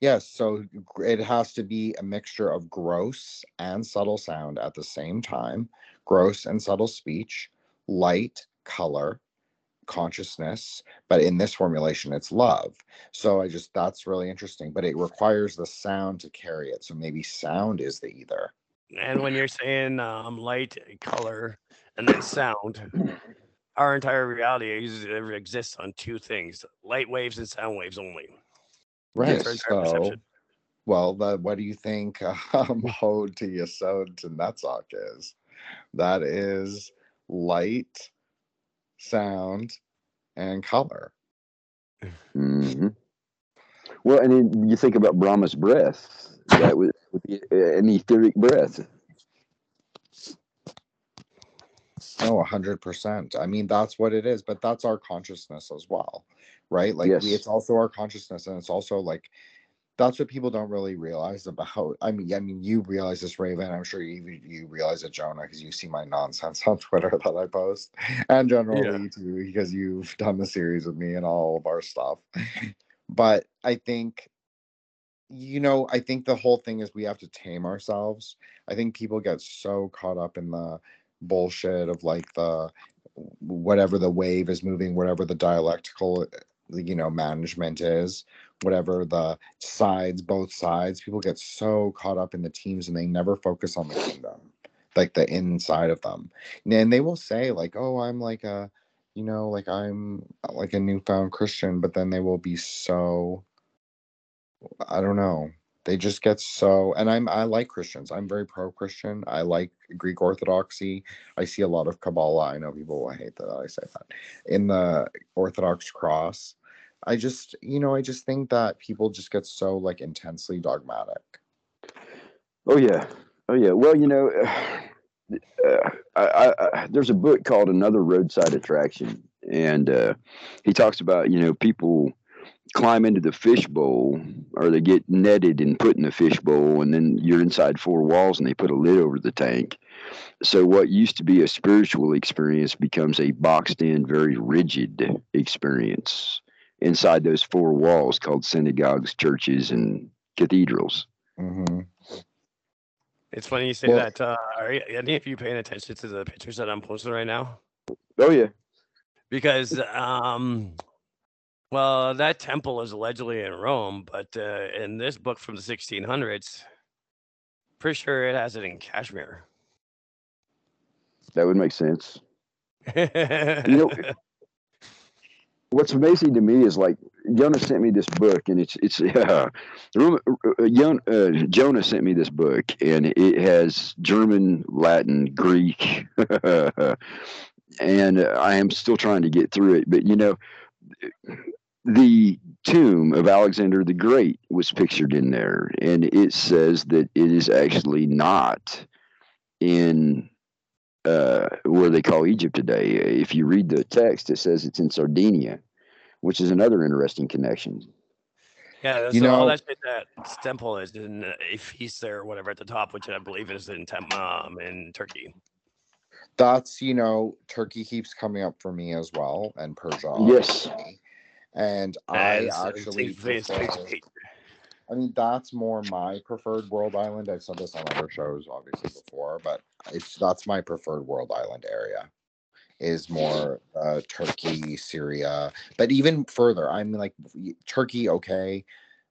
Yes, so gr- it has to be a mixture of gross and subtle sound at the same time, gross and subtle speech, light, color, consciousness, but in this formulation it's love. So I just that's really interesting, but it requires the sound to carry it. So maybe sound is the either. And when you're saying um, light, color, and then sound, <clears throat> our entire reality is, exists on two things: light waves and sound waves only. Right. That's our entire So well, the, what do you think <laughs> um Hod to Yesod to Netzach is? That is light, sound, and color. hmm Well, and then you think about Brahma's breath. That would, would be an etheric breath. Oh, a hundred percent. I mean, that's what it is, but that's our consciousness as well, right? Like we, it's also our consciousness, and it's also like that's what people don't really realize about. I mean, I mean, you realize this, Raven. I'm sure you you realize it, Jonah, because you see my nonsense <laughs> on Twitter that I post, and generally too, because you've done the series with me and all of our stuff. But I think, you know, I think the whole thing is we have to tame ourselves. I think people get so caught up in the bullshit of like the whatever the wave is moving, whatever the dialectical, you know, management is, whatever the sides, both sides. People get so caught up in the teams and they never focus on the kingdom, like the inside of them. And they will say like, "Oh, I'm like a." You know, like I'm like a newfound Christian, but then they will be so I don't know. They just get so and I'm I like Christians. I'm very pro Christian. I like Greek Orthodoxy. I see a lot of Kabbalah. I know people will hate that I say that. In the Orthodox cross. I just, you know, I just think that people just get so like intensely dogmatic. Oh yeah, oh yeah. Well, you know, uh, <sighs> I, I, I, there's a book called Another Roadside Attraction, and uh, he talks about you know people climb into the fishbowl or they get netted and put in the fishbowl, and then you're inside four walls and they put a lid over the tank. So what used to be a spiritual experience becomes a boxed in, very rigid experience. inside those four walls called synagogues, churches, and cathedrals. hmm It's funny you say Well- that. Uh, are you- any of you paying attention to the pictures that I'm posting right now? Oh yeah, Because, um, well, that temple is allegedly in Rome, but uh, in this book from the 1600s, pretty sure it has it in Kashmir. that would make sense. You know, <laughs> what's amazing to me is like Jonah sent me this book, and it's it's <laughs> uh, Jonah sent me this book, and it has German, Latin, Greek, <laughs> and I am still trying to get through it. But you know, the tomb of Alexander the Great was pictured in there, and it says that it is actually not in uh, where they call Egypt today. If you read the text, it says it's in Sardinia, which is another interesting connection. yeah, You so all know- that shit that temple is in uh, Ephesus or whatever at the top, which I believe is in Tem- um, in Turkey. That's you know, Turkey keeps coming up for me as well, and Persia. Yes. obviously. And I actually, prefer- I mean, that's more my preferred world island. I've said this on other shows, obviously before, but it's that's my preferred world island area. Is more uh, Turkey, Syria, but even further. I'm like Turkey, okay.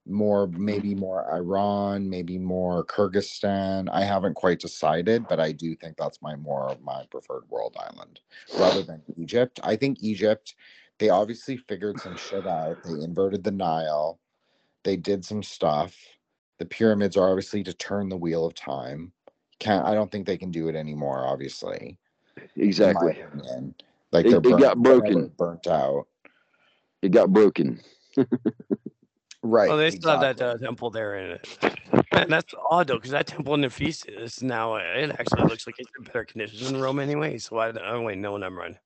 More, maybe more Iran, maybe more Kyrgyzstan. I haven't quite decided, but I do think that's my more my preferred world island rather than Egypt. I think Egypt, they obviously figured some shit out. They inverted the Nile they did some stuff. The pyramids are obviously to turn the wheel of time. Can't I don't think they can do it anymore, obviously. Exactly. Like It- they're it burnt, got broken. burnt out. It got broken. Right. Well, they still have that uh, temple there in it. Man, that's odd though, because that temple in Ephesus now uh, it actually looks like it's in better condition than Rome anyway. So I, oh wait, no, never mind.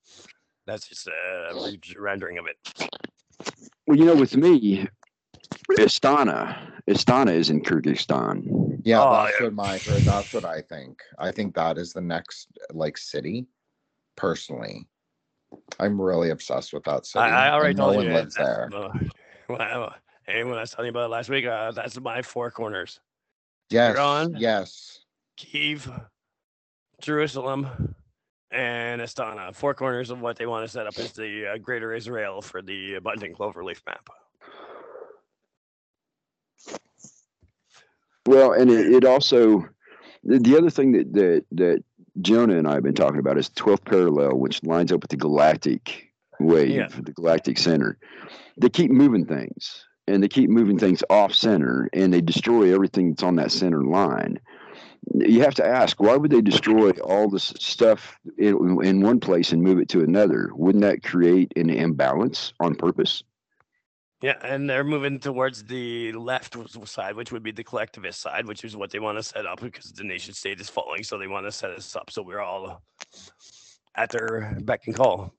That's just a re- rendering of it. Well, you know, with me, Astana, Astana is in Kyrgyzstan. Yeah, Oh, that's yeah. what my that's what I think. I think that is the next like city, personally. I'm really obsessed with that city. I, I already and no told one you. lives there. uh, <laughs> well, hey, when I was telling you about it last week, uh, that's my four corners: Yes. Iran? Yes. Kiev, Jerusalem, and Astana. Four corners of what they want to set up is the uh, Greater Israel for the abundant cloverleaf map. Well, and it, it also the, the other thing that, that that Jonah and I have been talking about is 12th parallel, which lines up with the galactic wave, Yeah. the galactic center. They keep moving things, and they keep moving things off center, and they destroy everything that's on that center line. You have to ask, why would they destroy all this stuff in, in one place and move it to another? Wouldn't that create an imbalance on purpose? Yeah, and they're moving towards the left side, which would be the collectivist side, which is what they want to set up because the nation state is falling. So they want to set us up so we're all at their beck and call.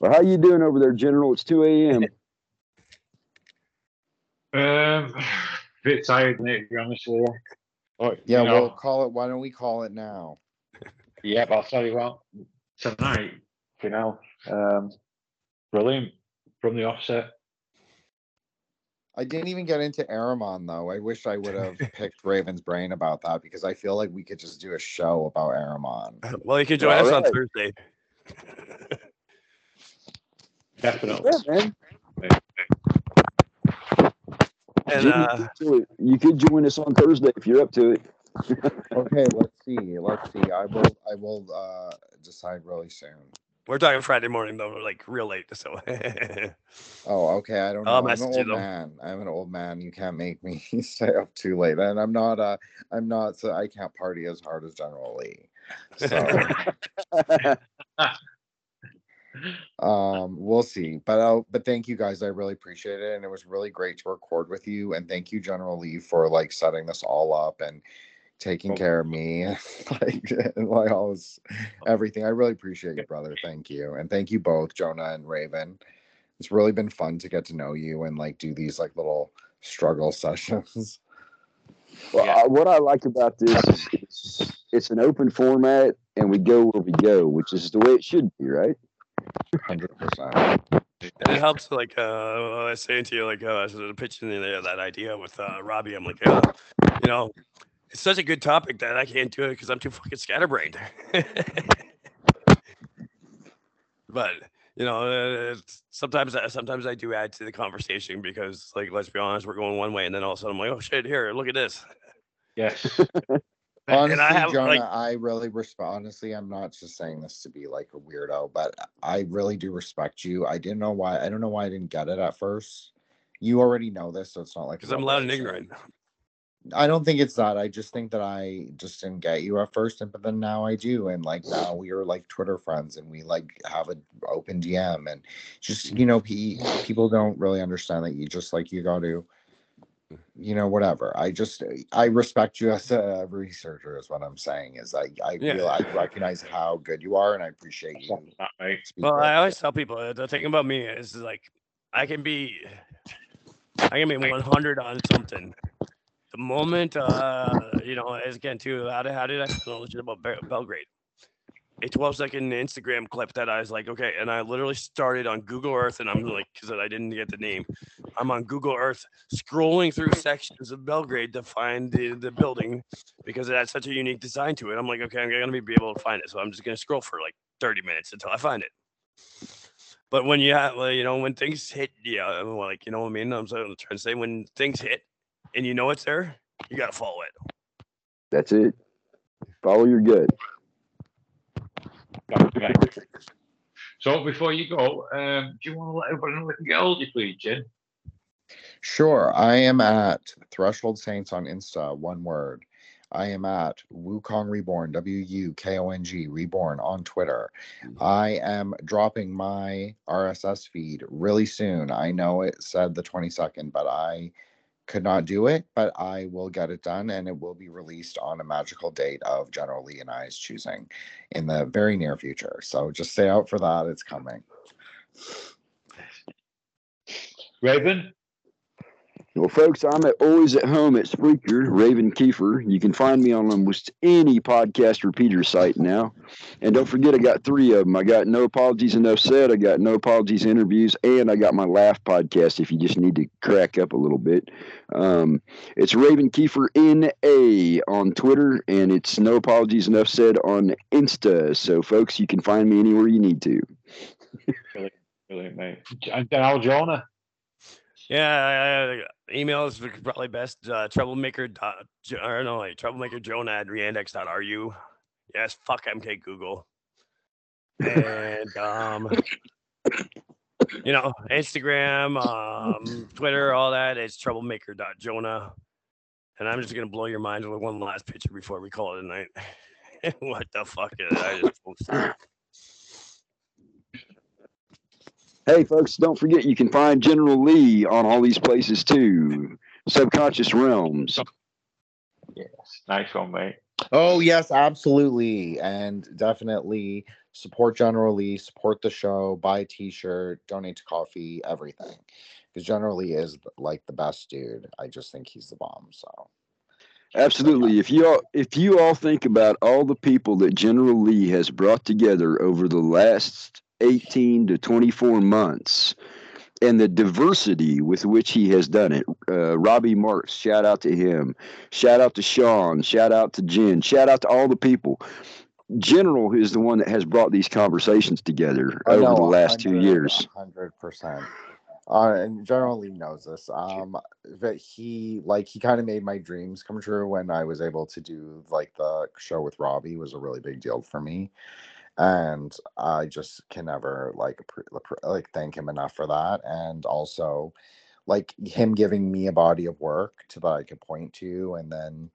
Well, how are you doing over there, General? It's 2 a.m. Um, bit tired, mate, to be honest with you. But, Yeah, you know, we'll call it why don't we call it now? <laughs> yeah, but I'll tell you what, tonight, you know, um, brilliant from the offset. I didn't even get into Ahriman though. I wish I would have <laughs> picked Raven's brain about that because I feel like we could just do a show about Ahriman. Well, you can join us on Thursday. Definitely. man. And Jimmy, uh, you could- join us on Thursday if you're up to it. Okay, let's see. Let's see. I will I will uh decide really soon. we're talking Friday morning though, like real late. So <laughs> Oh, okay. I don't know. I'll I'm an old though. man. I'm an old man. You can't make me <laughs> stay up too late. And I'm not uh I'm not so I can't party as hard as General Lee. So <laughs> um we'll see. But I'll but thank you guys. I really appreciate it. And it was really great to record with you. And thank you, General Lee, for like setting this all up and taking Oh. care of me. <laughs> like and like all this everything. I really appreciate you, brother. Thank you. And thank you both, Jonah and Raven. It's really been fun to get to know you and like do these like little struggle <laughs> sessions. Well, I, what I like about this is it's, it's an open format, and we go where we go, which is the way it should be, right? Hundred percent. And it helps, like uh, I was saying to you, like uh, sort of pitching in there that idea with uh, Robbie. I'm like, yeah, you know, it's such a good topic that I can't do it because I'm too fucking scatterbrained. <laughs> but you know, uh, it's- sometimes I, sometimes I do add to the conversation because, like, let's be honest, we're going one way, and then all of a sudden I'm like, oh shit, here, look at this. Yes. <laughs> Honestly, and I have Jonah, like, I really respect. Honestly, I'm not just saying this to be like a weirdo, but I really do respect you. I didn't know why. I don't know why I didn't get it at first. You already know this, so it's not like because I'm loud and what I said. ignorant. I don't think it's that. I just think that I just didn't get you at first, and but then now I do, and like now we are like Twitter friends, and we like have an open DM, and just you know, pe- people don't really understand that you just like you got to, you know, whatever. I just I respect you as a researcher, is what I'm saying. Is I I Yeah. real I recognize how good you are, and I appreciate you. <laughs> Well, I always tell people uh, the thing about me is like I can be I can be 100 on something. The moment, uh, you know, as again too, how did, how did I know legit about Belgrade? A 12 second Instagram clip that I was like, okay, and I literally started on Google Earth, and I'm like, because I didn't get the name, I'm on Google Earth scrolling through sections of Belgrade to find the, the building because it had such a unique design to it. I'm like, okay, I'm gonna be, be able to find it, so I'm just gonna scroll for like 30 minutes until I find it. But when you have, well, you know, when things hit, yeah, like you know what I mean. I'm trying to say when things hit, and you know it's there, you gotta follow it. That's it. Follow your gut. That's right. So before you go, um, do you want to let everybody know they can get hold of you, please, Jin? Sure. I am at Threshold Saints on Insta, one word. I am at Wukong Reborn, W U K O N G Reborn on Twitter. I am dropping my RSS feed really soon. I know it said the 22nd, but I could not do it, but I will get it done and it will be released on a magical date of General Lee and I's choosing in the very near future. So just stay out for that. It's coming. Raven? Well, folks, I'm at, always at home at Spreaker, Raven Keefer. You can find me on almost any podcast repeater site now. And don't forget, I got three of them. I got No Apologies Enough Said, I got No Apologies Interviews, and I got my Laugh podcast if you just need to crack up a little bit. Um, it's Raven Keefer NA on Twitter, and it's No Apologies Enough Said on Insta. So, folks, you can find me anywhere you need to. Brilliant, mate. And then Al Jonah. Yeah, uh, email is probably best. Uh, troublemaker dot or no, like troublemaker Jonah at yandex.ru. Yes, fuck MK Google. And um, you know, Instagram, um, Twitter, all that. It's troublemaker Jonah. And I'm just gonna blow your mind with one last picture before we call it a night. <laughs> what the fuck is I just posted? Hey, folks, don't forget you can find General Lee on all these places too. Subconscious Realms. Yes. Nice one, mate. Oh yes, absolutely, and definitely support General Lee, support the show, buy a T-shirt, donate to coffee, everything, because General Lee is like the best dude. I just think he's the bomb. So Absolutely. If you all if you all think about all the people that General Lee has brought together over the last 18 to 24 months and the diversity with which he has done it. Uh, Robbie Marks, shout out to him. Shout out to Sean. Shout out to Jin. Shout out to all the people. General is the one that has brought these conversations together over the last two years. hundred percent. Uh, and General Lee knows this. Um, that he like he kind of made my dreams come true when I was able to do like the show with Robbie was a really big deal for me, and I just can never like like thank him enough for that. And also, like him giving me a body of work to that I could point to, and then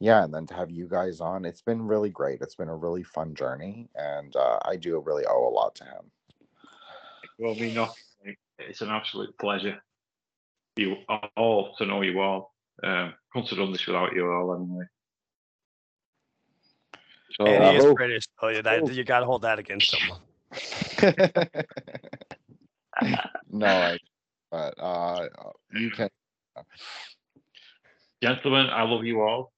yeah, and then to have you guys on, it's been really great. It's been a really fun journey, and uh, I do really owe a lot to him. Well, me not. It's an absolute pleasure. You all to know you all. Um, couldn't have done this without you all anyway. So, And I he is hope- British, so you, that, you gotta hold that against him. <laughs> no, I, but uh, you can. gentlemen, I love you all.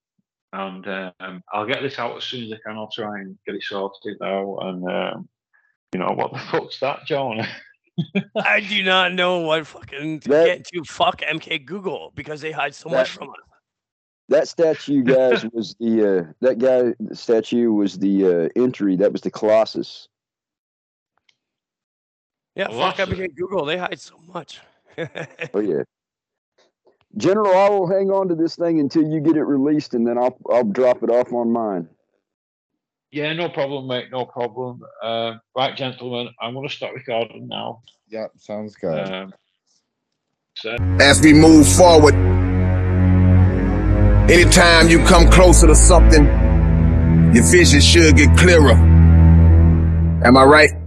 And um, I'll get this out as soon as I can. I'll try and get it sorted out. And um, You know what the fuck's that, John? I do not know what fucking to That- get to fuck MK Google because they hide so That- much from us. That statue, <laughs> guys, was the uh, that guy the statue was the uh, entry. That was the Colossus. Yeah, Well, fuck that's- MK Google. They hide so much. <laughs> Oh yeah. General, I will hang on to this thing until you get it released, and then I'll I'll drop it off on mine. Yeah, no problem, mate. No problem. Uh, right, gentlemen, I'm going to start recording now. Yeah, sounds good. Um, so, as we move forward. Anytime you come closer to something, your vision should get clearer. Am I right?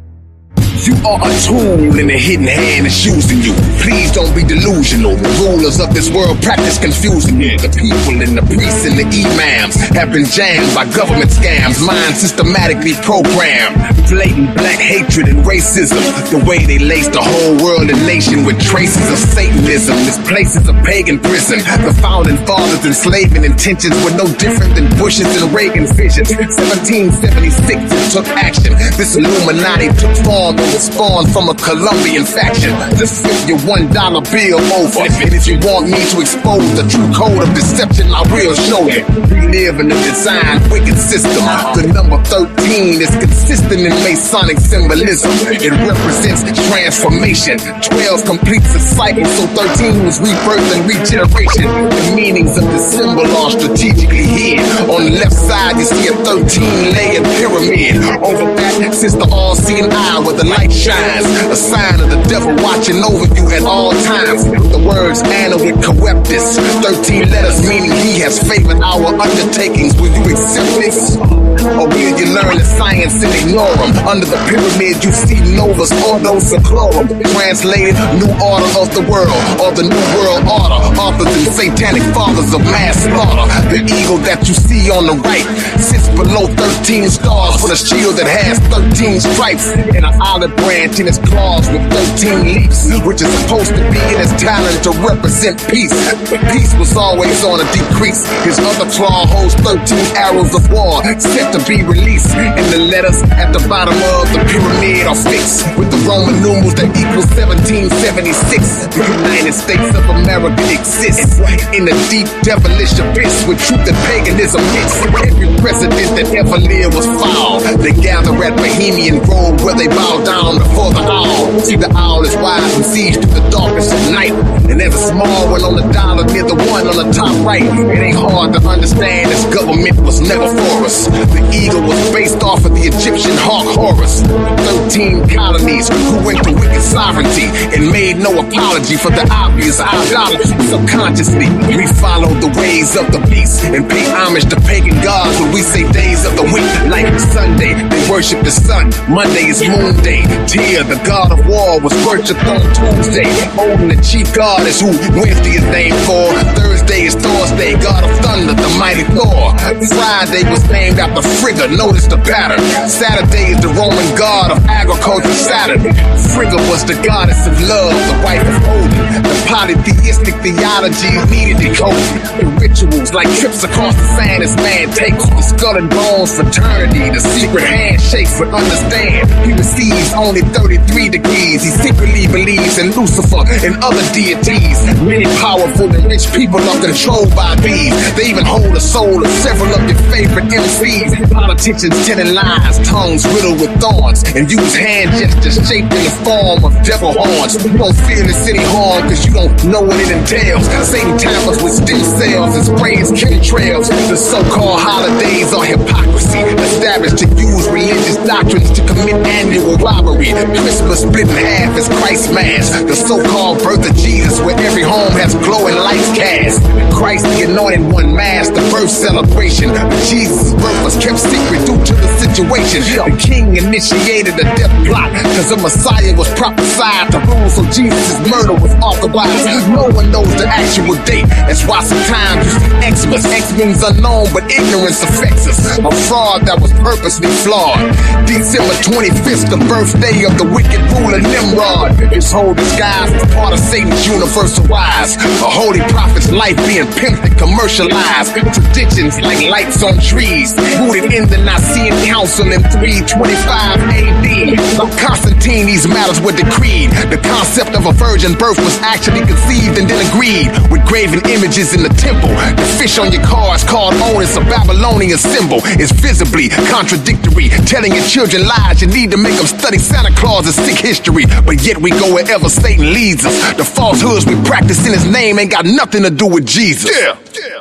You are a tool in the hidden hand that's using you. Please don't be delusional. The rulers of this world practice confusing you. The people and the priests and the imams have been jammed by government scams, minds systematically programmed. Blatant black hatred and racism. The way they lace the whole world and nation with traces of Satanism. This place is a pagan prison. The founding fathers enslaving intentions were no different than Bush's and Reagan's visions. 1776 took action. This Illuminati took form spawned from a Colombian faction. Let's flip your one dollar bill over. And if you want me to expose the true code of deception, I will show you. We live in a design wicked system. The number 13 is consistent in Masonic symbolism. It represents transformation. 12 completes a cycle, so 13 was rebirth and regeneration. The meanings of the symbol are strategically hid. On the left side, you see a 13 layered pyramid. Over that sits the all seeing eye where the light shines. A sign of the devil watching over you at all times. The words Annuit Coeptis. 13 letters meaning he has favored our undertakings. Will you accept this? Or will you learn the science and ignore them? Under the pyramid, you see Novus Ordo Seclorum. Translated, New Order of the World, or the New World Order. Authors and satanic fathers of mass slaughter. The eagle that you see on the right sits below 13 stars with a shield that has 13 stripes and an olive branch in its claws with 13 leaves, which is supposed to be in his talent to represent peace. But peace was always on a decrease. His other claw holds 13 arrows of war set to be released. And the letters at the bottom of the pyramid are fixed with the Roman numerals that equal 1776. The United States of America exists in a deep devilish abyss with truth and paganism mixed. Every president that ever lived was foul. They gather at Bohemian Grove where they bow down before the owl. See, the owl is wise and sees through the darkness of night. And there's a small one on the dollar near the one on the top right. It ain't hard to understand this government was never for us. The eagle was based off of the Egyptian hawk Horus. Thirteen colonies who went to wicked sovereignty and made no apology for the obvious idolatry. Subconsciously, we follow the ways of the beast and pay homage to pagan gods when we say days of the week. Like Sunday, they worship the sun. Monday is moon day. Tyr, the god of war, was worshipped on Tuesday. Odin, the chief god, is who Wednesday is named for. Thursday is Thor's day, god of thunder, the mighty Thor. Friday was named after Frigga, notice the pattern. Saturday is the Roman god of agriculture, Saturn. Frigga was the goddess of love, the wife of Odin. The polytheistic theology needed decoding. The rituals like trips across the sand as man takes the skull and bones fraternity. The secret handshakes would understand. He receives only 33 degrees. He secretly believes in Lucifer and other deities. Many powerful and rich people are controlled by bees. They even hold the soul of several of your favorite MCs. Politicians telling lies, tongues riddled with thorns, and use hand gestures shaped in the form of devil horns. You don't feel this any harm because you don't know what it entails. Satan tampers with stem cells and sprays chemtrails. The so-called holidays are hypocrisy, established to use religious doctrines to commit annual robbery. Christmas split in half is Christ Mass, the so-called birth of Jesus, where every home has glowing lights cast. Christ the anointed one mass, the birth celebration. But Jesus' birth was kept secret due to the situation. The king initiated a death plot, cause the Messiah was prophesied to rule, so Jesus' murder was authorized. No one knows the actual date. That's why sometimes you see Xmas. X-Men's unknown, but ignorance affects us. A fraud that was purposely flawed. December 25th, the birthday of the wicked ruler Nimrod. His whole disguise was part of Satan's universal rise. A holy prophet's life being pimped and commercialized. Traditions like lights on trees, rooted in the Nicene Council in 325 AD. Like Constantine, these matters were decreed. The concept of a virgin birth was actually conceived and then agreed with graven images in the temple. The fish on your car is called Oannes, a Babylonian symbol. It's visibly contradictory. Telling your children lies, you need to make them study Santa Claus and sick history. But yet we go wherever Satan leads us. The falsehoods we practice in his name ain't got nothing to do with Jesus. Yeah. yeah.